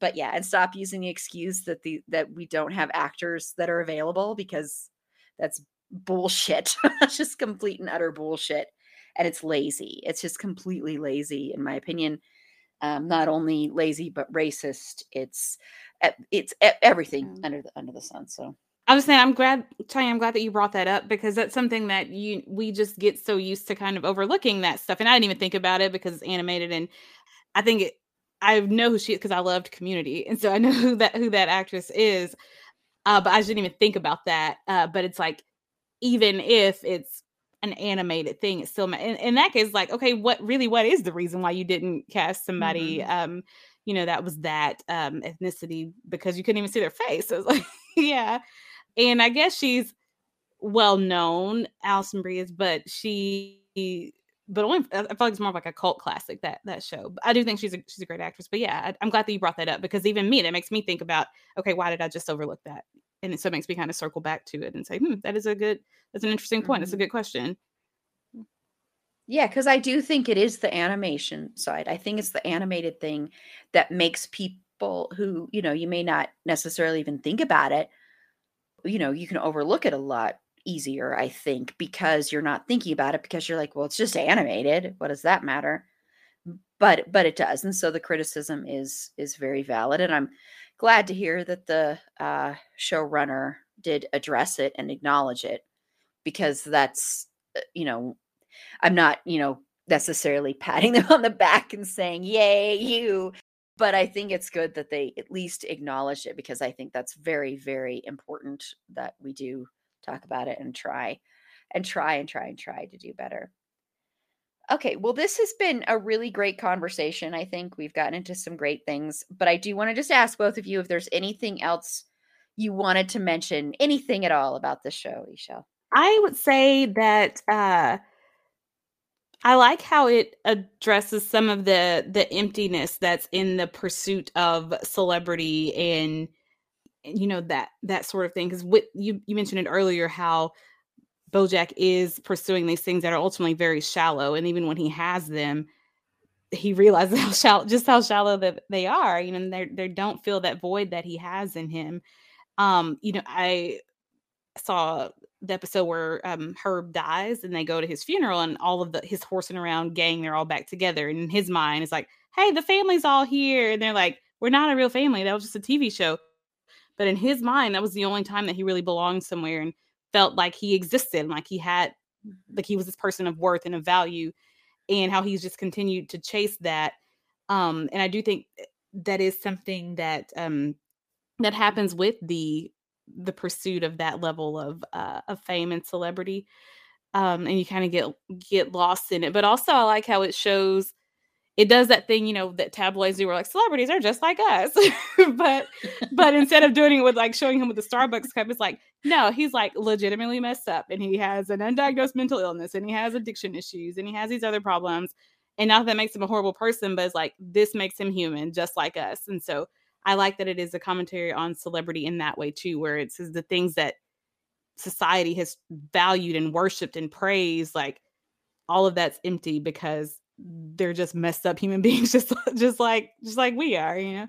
But yeah and stop using the excuse that the that we don't have actors that are available because that's bullshit. That's just complete and utter bullshit. And it's lazy. It's just completely lazy in my opinion. Um, not only lazy but racist. It's it's everything mm. under the under the sun so I was saying, I'm glad, Tanya, I'm glad that you brought that up because that's something that you we just get so used to kind of overlooking that stuff. And I didn't even think about it because it's animated, and I think it. I know who she is because I loved Community, and so I know who that who that actress is. Uh, but I didn't even think about that. Uh, but it's like, even if it's an animated thing, it's still in, in, that case, like, okay, what really, what is the reason why you didn't cast somebody, mm-hmm. um, you know, that was that um ethnicity because you couldn't even see their face. So it's like, yeah, and I guess she's well known, Alison Brie is, but she but only I feel like it's more of like a cult classic that that show. But I do think she's a she's a great actress. But yeah, I, am glad that you brought that up because even me, that makes me think about okay, why did I just overlook that? And it so it makes me kind of circle back to it and say, hmm, that is a good that's an interesting point. It's mm-hmm. a good question. Yeah, because I do think it is the animation side. I think it's the animated thing that makes people who, you know, you may not necessarily even think about it, you know, you can overlook it a lot easier, I think, because you're not thinking about it because you're like, well, it's just animated. What does that matter? But but it does. And so the criticism is is very valid. And I'm glad to hear that the uh, showrunner did address it and acknowledge it because that's uh, you know, I'm not, you know, necessarily patting them on the back and saying, Yay, you but I think it's good that they at least acknowledge it because I think that's very, very important that we do talk about it and try and try and try and try to do better. Okay, well, this has been a really great conversation. I think we've gotten into some great things, but I do want to just ask both of you if there's anything else you wanted to mention, anything at all about the show, Ishel. I would say that uh, I like how it addresses some of the the emptiness that's in the pursuit of celebrity and you know that that sort of thing. Because what you you mentioned it earlier, how Bojack is pursuing these things that are ultimately very shallow, and even when he has them, he realizes how shallow, just how shallow that they are. You know, they they don't feel that void that he has in him. Um, you know, I saw the episode where um, Herb dies, and they go to his funeral, and all of the his horsing around gang, they're all back together. And in his mind, it's like, hey, the family's all here, and they're like, we're not a real family. That was just a TV show. But in his mind, that was the only time that he really belonged somewhere. And felt like he existed, like he had, like he was this person of worth and of value, and how he's just continued to chase that. Um, and I do think that is something that um, that happens with the the pursuit of that level of uh, of fame and celebrity. Um, and you kind of get get lost in it. But also, I like how it shows it does that thing, you know, that tabloids do where like celebrities are just like us. but but instead of doing it with like showing him with the Starbucks cup, it's like, no, he's like legitimately messed up and he has an undiagnosed mental illness and he has addiction issues and he has these other problems. And not that makes him a horrible person, but it's like this makes him human just like us. And so I like that it is a commentary on celebrity in that way too, where it says the things that society has valued and worshiped and praised, like all of that's empty because they're just messed up human beings just just like just like we are you know?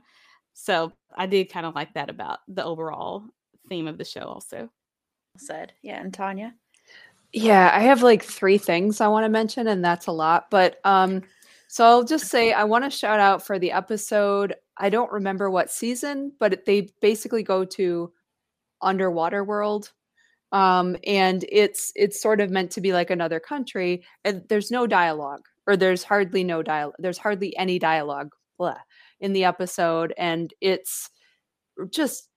So i did kind of like that about the overall theme of the show also. Said. Yeah and tanya? Yeah i have like three things i want to mention and that's a lot but um so i'll just say i want to shout out for the episode i don't remember what season but they basically go to underwater world um and it's it's sort of meant to be like another country and there's no dialogue or there's hardly no dialogue there's hardly any dialogue blah, in the episode and it's just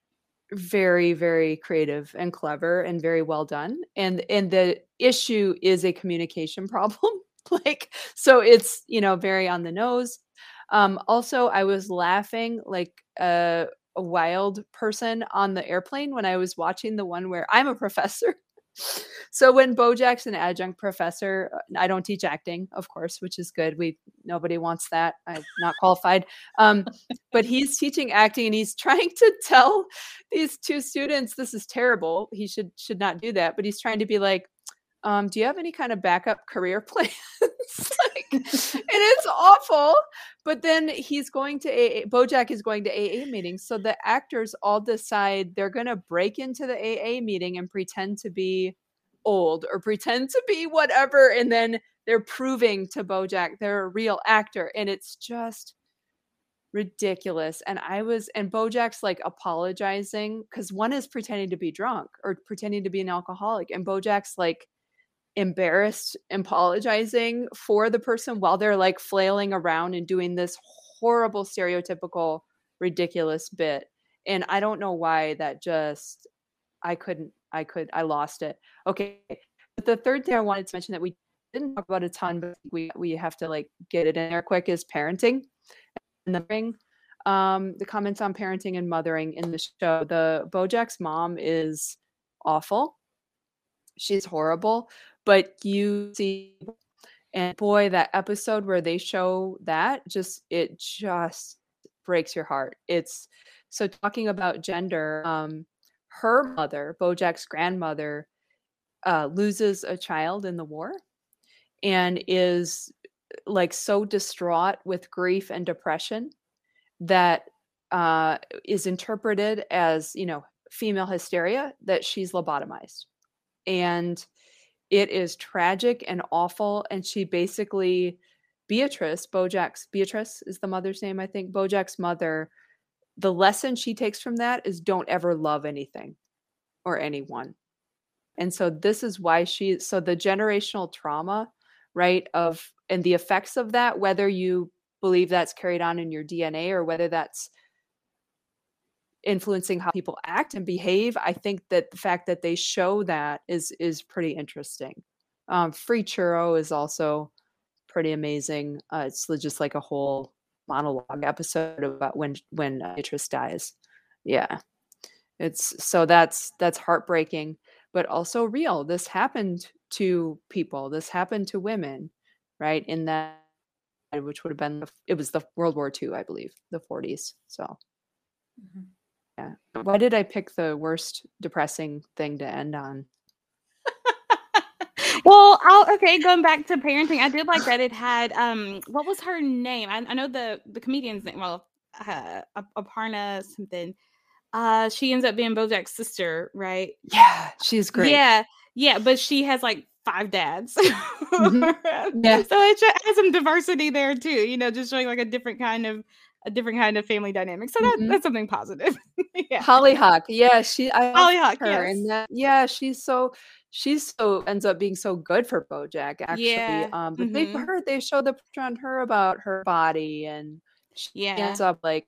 very very creative and clever and very well done and and the issue is a communication problem like so it's you know very on the nose um also i was laughing like a, a wild person on the airplane when i was watching the one where i'm a professor so when Bojack's an adjunct professor, uh, I don't teach acting, of course, which is good. We nobody wants that. I'm not qualified. Um, but he's teaching acting and he's trying to tell these two students this is terrible. He should should not do that. But he's trying to be like, um, do you have any kind of backup career plans? like, and it's awful. But then he's going to AA, Bojack is going to AA meetings. So the actors all decide they're going to break into the AA meeting and pretend to be old or pretend to be whatever. And then they're proving to Bojack they're a real actor. And it's just ridiculous. And I was, and Bojack's like apologizing because one is pretending to be drunk or pretending to be an alcoholic. And Bojack's like, embarrassed apologizing for the person while they're like flailing around and doing this horrible stereotypical ridiculous bit. And i don't know why that just i couldn't i could i lost it. Okay but the third thing i wanted to mention that we didn't talk about a ton but we we have to like get it in there quick is parenting. And the ring um the comments on parenting and mothering in the show. The bojack's mom is awful. She's horrible but you see and boy that episode where they show that just it just breaks your heart. It's so talking about gender um her mother bojack's grandmother uh loses a child in the war and is like so distraught with grief and depression that uh is interpreted as you know female hysteria that she's lobotomized. And it is tragic and awful. And she basically, Beatrice, Bojack's, Beatrice is the mother's name, I think. Bojack's mother, the lesson she takes from that is don't ever love anything or anyone. And so this is why she, so the generational trauma, right, of, and the effects of that, whether you believe that's carried on in your DNA or whether that's influencing how people act and behave i think that the fact that they show that is is pretty interesting. Um free churro is also pretty amazing. Uh, it's just like a whole monologue episode about when when uh, Beatrice dies. Yeah. It's so that's that's heartbreaking but also real. This happened to people. This happened to women right in that which would have been it was the world war ii i believe the 40s so. Mm-hmm. Yeah. Why did i pick the worst depressing thing to end on? Well I'll, okay going back to parenting i did like that it had um what was her name? I, I know the the comedian's name well uh, aparna something. Uh she ends up being bojack's sister right? Yeah she's great. Yeah yeah but she has like five dads. Mm-hmm. yeah. So it has some diversity there too you know just showing like a different kind of a different kind of family dynamic so that, mm-hmm. that's something positive yeah hollyhock yeah she i hollyhock her yes. and that yeah she's so she's so ends up being so good for bojack actually yeah. um but mm-hmm. they've heard they show the picture on her about her body and she yeah. ends up like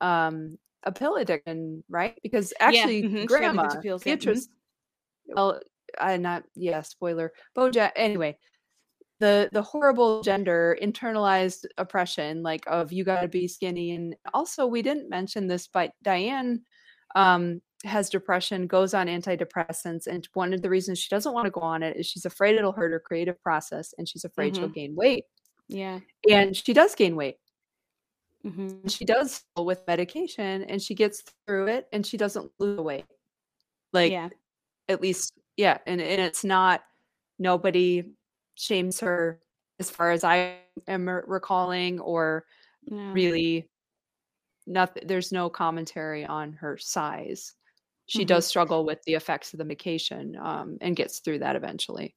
um a pill addiction, right? Because actually, yeah, mm-hmm. grandma Beatrice. Mm-hmm. well, I not yeah, spoiler. Bojack. Anyway, the the horrible gender internalized oppression, like of you got to be skinny, and also we didn't mention this, but Diane um has depression, goes on antidepressants, and one of the reasons she doesn't want to go on it is she's afraid it'll hurt her creative process, and she's afraid mm-hmm. she'll gain weight. Yeah, and she does gain weight Mm-hmm. She does with medication and she gets through it and she doesn't lose weight. Like, yeah. at least, yeah. And, and it's not, nobody shames her as far as I am recalling or yeah. really nothing. There's no commentary on her size. She mm-hmm. does struggle with the effects of the medication um, and gets through that eventually.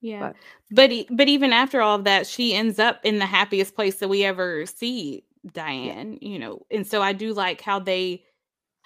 Yeah. But but, but even after all of that, she ends up in the happiest place that we ever see Diane, yeah. you know. And so I do like how they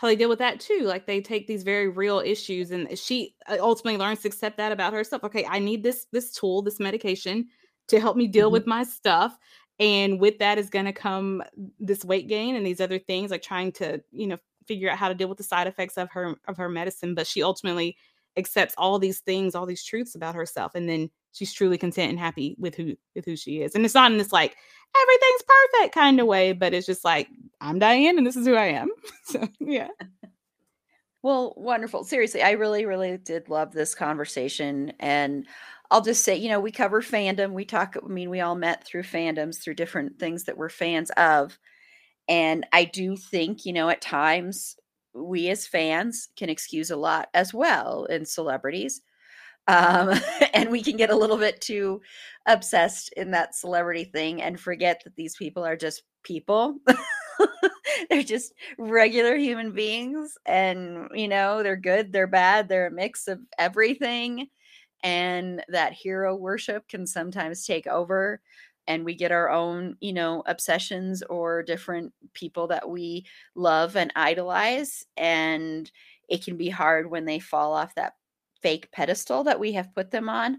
how they deal with that too. Like they take these very real issues and she uh, ultimately learns to accept that about herself. Okay, I need this this tool, this medication to help me deal mm-hmm. with my stuff. And with that is going to come this weight gain and these other things like trying to, you know, figure out how to deal with the side effects of her of her medicine, but she ultimately accepts all these things, all these truths about herself and then she's truly content and happy with who with who she is. And it's not in this like everything's perfect kind of way, but it's just like I'm Diane and this is who I am. so yeah. Well, wonderful. Seriously, I really, really did love this conversation. And I'll just say, you know, we cover fandom. We talk, I mean, we all met through fandoms, through different things that we're fans of. And I do think, you know, at times we as fans can excuse a lot as well in celebrities um, and we can get a little bit too obsessed in that celebrity thing and forget that these people are just people. They're just regular human beings and you know they're good they're bad they're a mix of everything and that hero worship can sometimes take over and we get our own you know obsessions or different people that we love and idolize and it can be hard when they fall off that fake pedestal that we have put them on.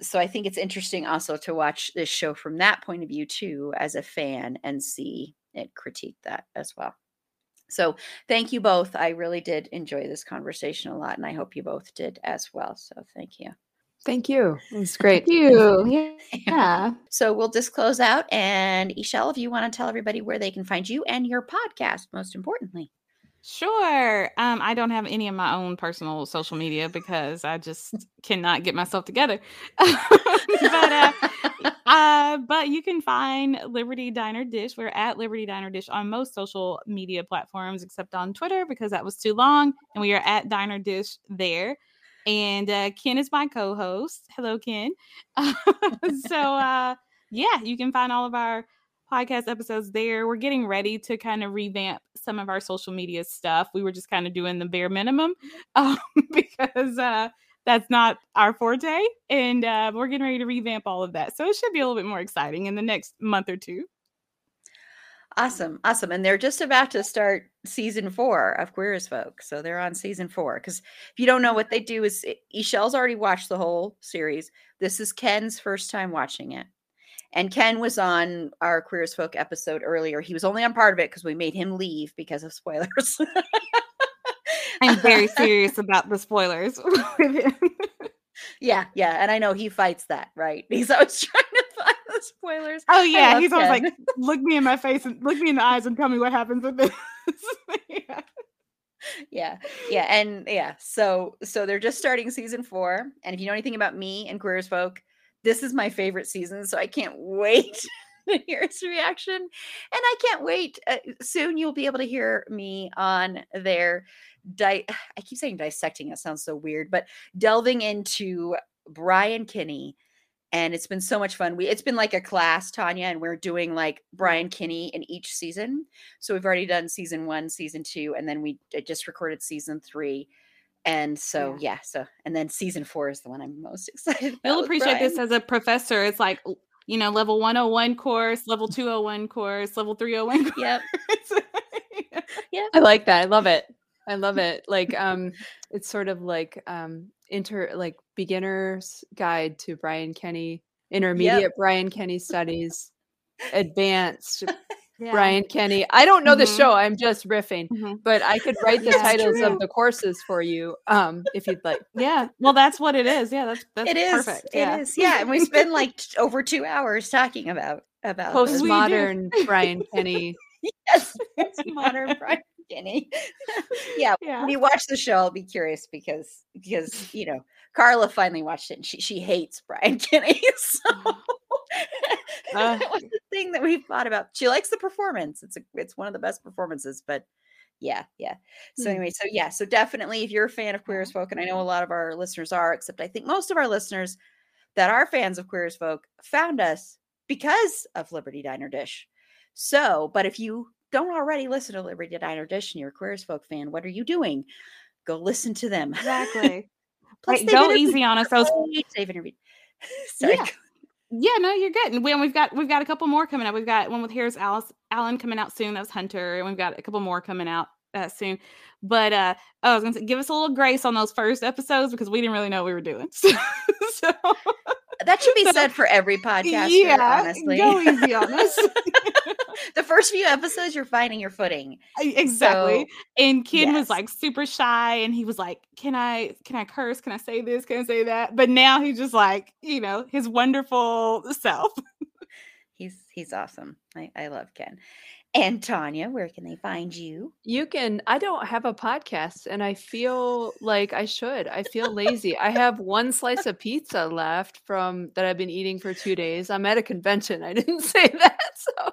So I think it's interesting also to watch this show from that point of view too as a fan and see it critique that as well. So thank you both. I really did enjoy this conversation a lot and I hope you both did as well. So thank you. Thank you. It's great. Thank you. Yeah. so we'll just close out. And Ishel, if you want to tell everybody where they can find you and your podcast, most importantly. Sure. Um, I don't have any of my own personal social media because I just cannot get myself together. but uh, uh, but you can find Liberty Diner Dish. We're at Liberty Diner Dish on most social media platforms except on Twitter because that was too long, and we are at Diner Dish there. And uh, Ken is my co-host. Hello, Ken. so uh, yeah, you can find all of our podcast episodes there. We're getting ready to kind of revamp some of our social media stuff. We were just kind of doing the bare minimum um, because uh, that's not our forte. And uh, we're getting ready to revamp all of that. So it should be a little bit more exciting in the next month or two. Awesome. Awesome. And they're just about to start season four of Queer as Folk. So they're on season four. Because if you don't know what they do, is eh, Ishel's already watched the whole series. This is Ken's first time watching it And Ken was on our Queer as Folk episode earlier. He was only on part of it because we made him leave because of spoilers. I'm very serious about the spoilers. yeah, yeah. And I know he fights that, right? He's always trying to find the spoilers. Oh yeah, he's Ken. always like, look me in my face and look me in the eyes and tell me what happens with this. yeah. yeah yeah and yeah so so they're just starting season four and if you know anything about me and queer as folk this is my favorite season so i can't wait to hear his reaction and i can't wait uh, soon you'll be able to hear me on their di- I keep saying dissecting, it sounds so weird, but delving into Brian Kinney. And it's been so much fun. We it's been like a class, Tanya, and we're doing like Brian Kinney in each season. So we've already done season one, season two, and then we just recorded season three. And so yeah. yeah, so and then season four is the one I'm most excited about. You'll appreciate this as a professor. It's like you know, level 101 course, level 201 course, level 301 course. Yep. yeah. I like that. I love it. I love it. Like um it's sort of like um inter like beginner's guide to Brian Kinney, intermediate yep. Brian Kinney studies, advanced yeah. Brian Kinney. I don't know mm-hmm. the show. I'm just riffing, mm-hmm. but I could write the titles true. of the courses for you um if you'd like. Yeah. Well, that's what it is. Yeah, that's that's it is. perfect. It yeah. is. Yeah, and we spend like over 2 hours talking about about postmodern Brian Kinney. yes, postmodern Brian Kinney. yeah, yeah. When you watch the show, I'll be curious because because you know Carla finally watched it and she she hates Brian Kinney. So uh, that was the thing that we thought about. She likes the performance. It's a it's one of the best performances, but yeah, yeah. So hmm. anyway, so yeah, so definitely if you're a fan of Queer as Folk, and I know a lot of our listeners are, except I think most of our listeners that are fans of Queer as Folk found us because of Liberty Diner Dish. So, but if you don't already listen to Liberty Diner Dish and you're a Queer as Folk fan, what are you doing? Go listen to them. Exactly. Plus, right, go easy on us. Those they've interviewed. Sorry. Yeah. yeah, no, you're good. And we, we've got we've got a couple more coming up. We've got one with Here's Alice Allen coming out soon. That's Hunter, and we've got a couple more coming out uh, soon. But uh, oh, I was gonna say, give us a little grace on those first episodes because we didn't really know what we were doing. so that should be said for every podcast. Yeah, honestly, go easy on us. the first few episodes, you're finding your footing. Exactly. So, and Ken yes. was like super shy, and he was like, "Can I? Can I curse? Can I say this? Can I say that?" But now he's just like, you know, his wonderful self. he's he's awesome. I, I love Ken. And Tanya, where can they find you? You can. I don't have a podcast and I feel like I should. I feel lazy. I have one slice of pizza left from that I've been eating for two days. I'm at a convention. I didn't say that. So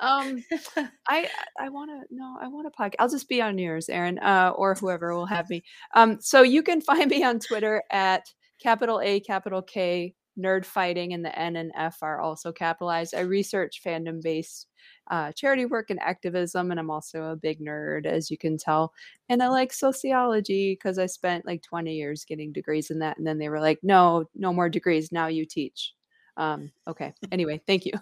um I I want to no, I want a podcast. I'll just be on yours, Aaron, uh, or whoever will have me. Um, so you can find me on Twitter at capital A, capital K, nerd fighting, and the N and F are also capitalized. I research fandom based uh, charity work and activism. And I'm also a big nerd, as you can tell. And I like sociology because I spent like 20 years getting degrees in that. And then they were like, no, no more degrees. Now you teach. Um, okay. Anyway, thank you.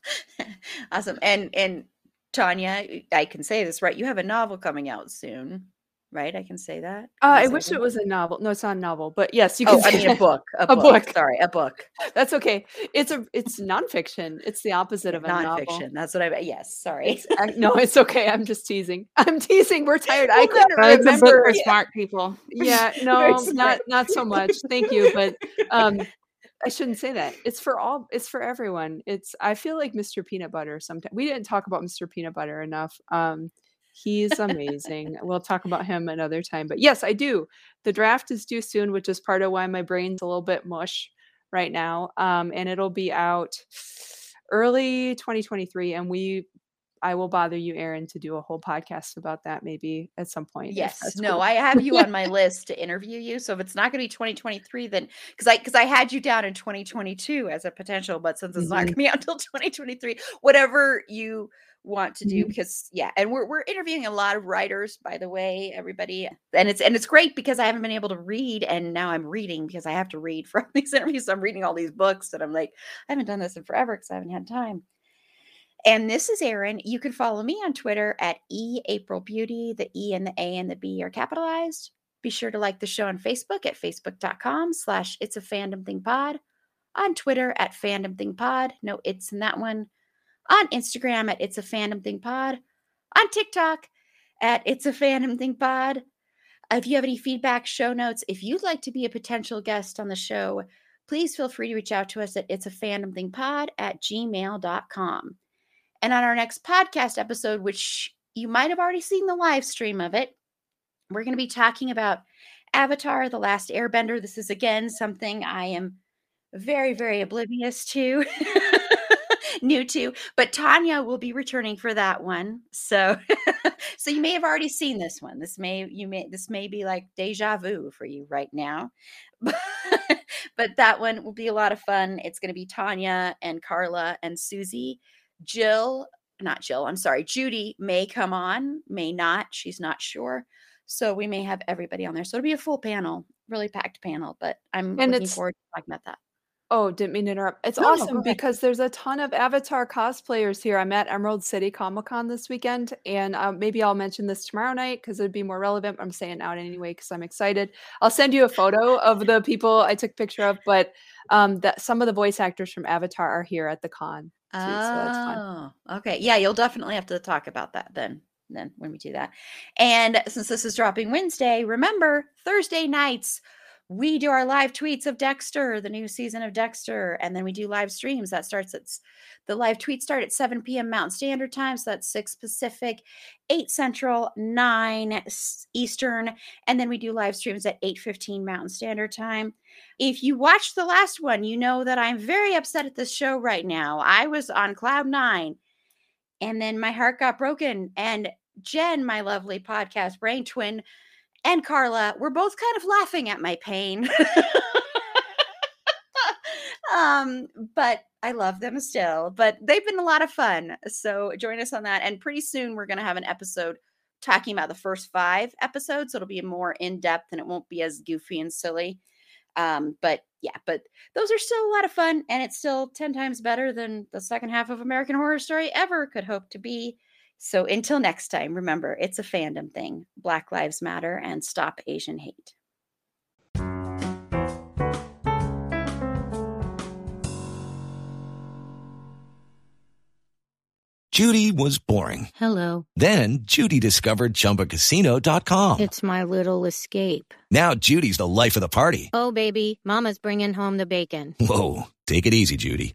awesome. And, and, Tanya, I can say this right. You have a novel coming out soon right? I can say that. Uh, I, I wish it was a novel. No, it's not a novel, but yes, you can. Oh, I mean a book. A, a book. book. Sorry, a book. That's okay. It's a it's nonfiction. It's the opposite of a nonfiction. Novel. That's what I. Yes, sorry. It's, I, no, it's okay. I'm just teasing. I'm teasing. We're tired. I couldn't uh, remember. For smart people. Yeah, no, not not so much. Thank you, but um, I shouldn't say that. It's for all. It's for everyone. It's. I feel like Mr. Peanut Butter. Sometimes we didn't talk about Mr. Peanut Butter enough. Um, He's amazing. we'll talk about him another time. But yes, I do. The draft is due soon, which is part of why my brain's a little bit mush right now. Um, and it'll be out early 2023. And we I will bother you, Aaron, to do a whole podcast about that maybe at some point. Yes. No, cool. I have you on my list to interview you. So if it's not going to be 2023, then because I because I had you down in 2022 as a potential, but since it's mm-hmm. not going to be until 2023, whatever you want to do mm-hmm. because yeah and we're, we're interviewing a lot of writers by the way everybody and it's and it's great because i haven't been able to read and now i'm reading because i have to read from these interviews so i'm reading all these books and i'm like i haven't done this in forever because i haven't had time and this is Erin. You can follow me on Twitter at E April Beauty. The E and the A and the B are capitalized. Be sure to like the show on Facebook at facebook.com slash it's a fandom thing pod. on Twitter at Fandom Thing Pod. No, it's in that one. On Instagram at It's a Fandom Thing Pod. On TikTok at It's a Fandom Thing Pod. If you have any feedback, show notes, if you'd like to be a potential guest on the show, please feel free to reach out to us at It's a Fandom Thing Pod at gmail.com. And on our next podcast episode, which you might have already seen the live stream of it, we're going to be talking about Avatar, The Last Airbender. This is again something I am very, very oblivious to, new to, but Tanya will be returning for that one. So, so you may have already seen this one. This may, you may, this may be like deja vu for you right now, but that one will be a lot of fun. It's going to be Tanya and Carla and Susie. Jill, not Jill, I'm sorry, Judy may come on, may not. She's not sure. So we may have everybody on there. So it'll be a full panel, really packed panel, but I'm and looking forward to talking about that. Oh, didn't mean to interrupt. It's no, awesome because there's a ton of Avatar cosplayers here. I'm at Emerald City Comic Con this weekend, and uh, maybe I'll mention this tomorrow night because it'd be more relevant. I'm saying it out anyway because I'm excited. I'll send you a photo of the people I took picture of, but um, that some of the voice actors from Avatar are here at the con. Too, oh, so okay. Yeah, you'll definitely have to talk about that then then when we do that. And since this is dropping Wednesday, remember Thursday nights we do our live tweets of Dexter, the new season of Dexter, and then we do live streams. That starts at the live tweets start at 7 p.m. Mountain Standard Time, so that's 6 Pacific, 8 Central, 9 Eastern, and then we do live streams at 8:15 Mountain Standard Time. If you watched the last one, you know that I'm very upset at this show right now. I was on cloud 9 and then my heart got broken and Jen, my lovely podcast brain twin, and Carla were both kind of laughing at my pain. um, but I love them still. But they've been a lot of fun. So join us on that. And pretty soon we're going to have an episode talking about the first five episodes. So it'll be more in depth and it won't be as goofy and silly. Um, but yeah, but those are still a lot of fun, and it's still 10 times better than the second half of American Horror Story ever could hope to be. So until next time, remember it's a fandom thing. Black Lives Matter and stop Asian hate. Judy was boring. Hello. Then Judy discovered chumbacasino.com. It's my little escape. Now Judy's the life of the party. Oh, baby, Mama's bringing home the bacon. Whoa. Take it easy, Judy.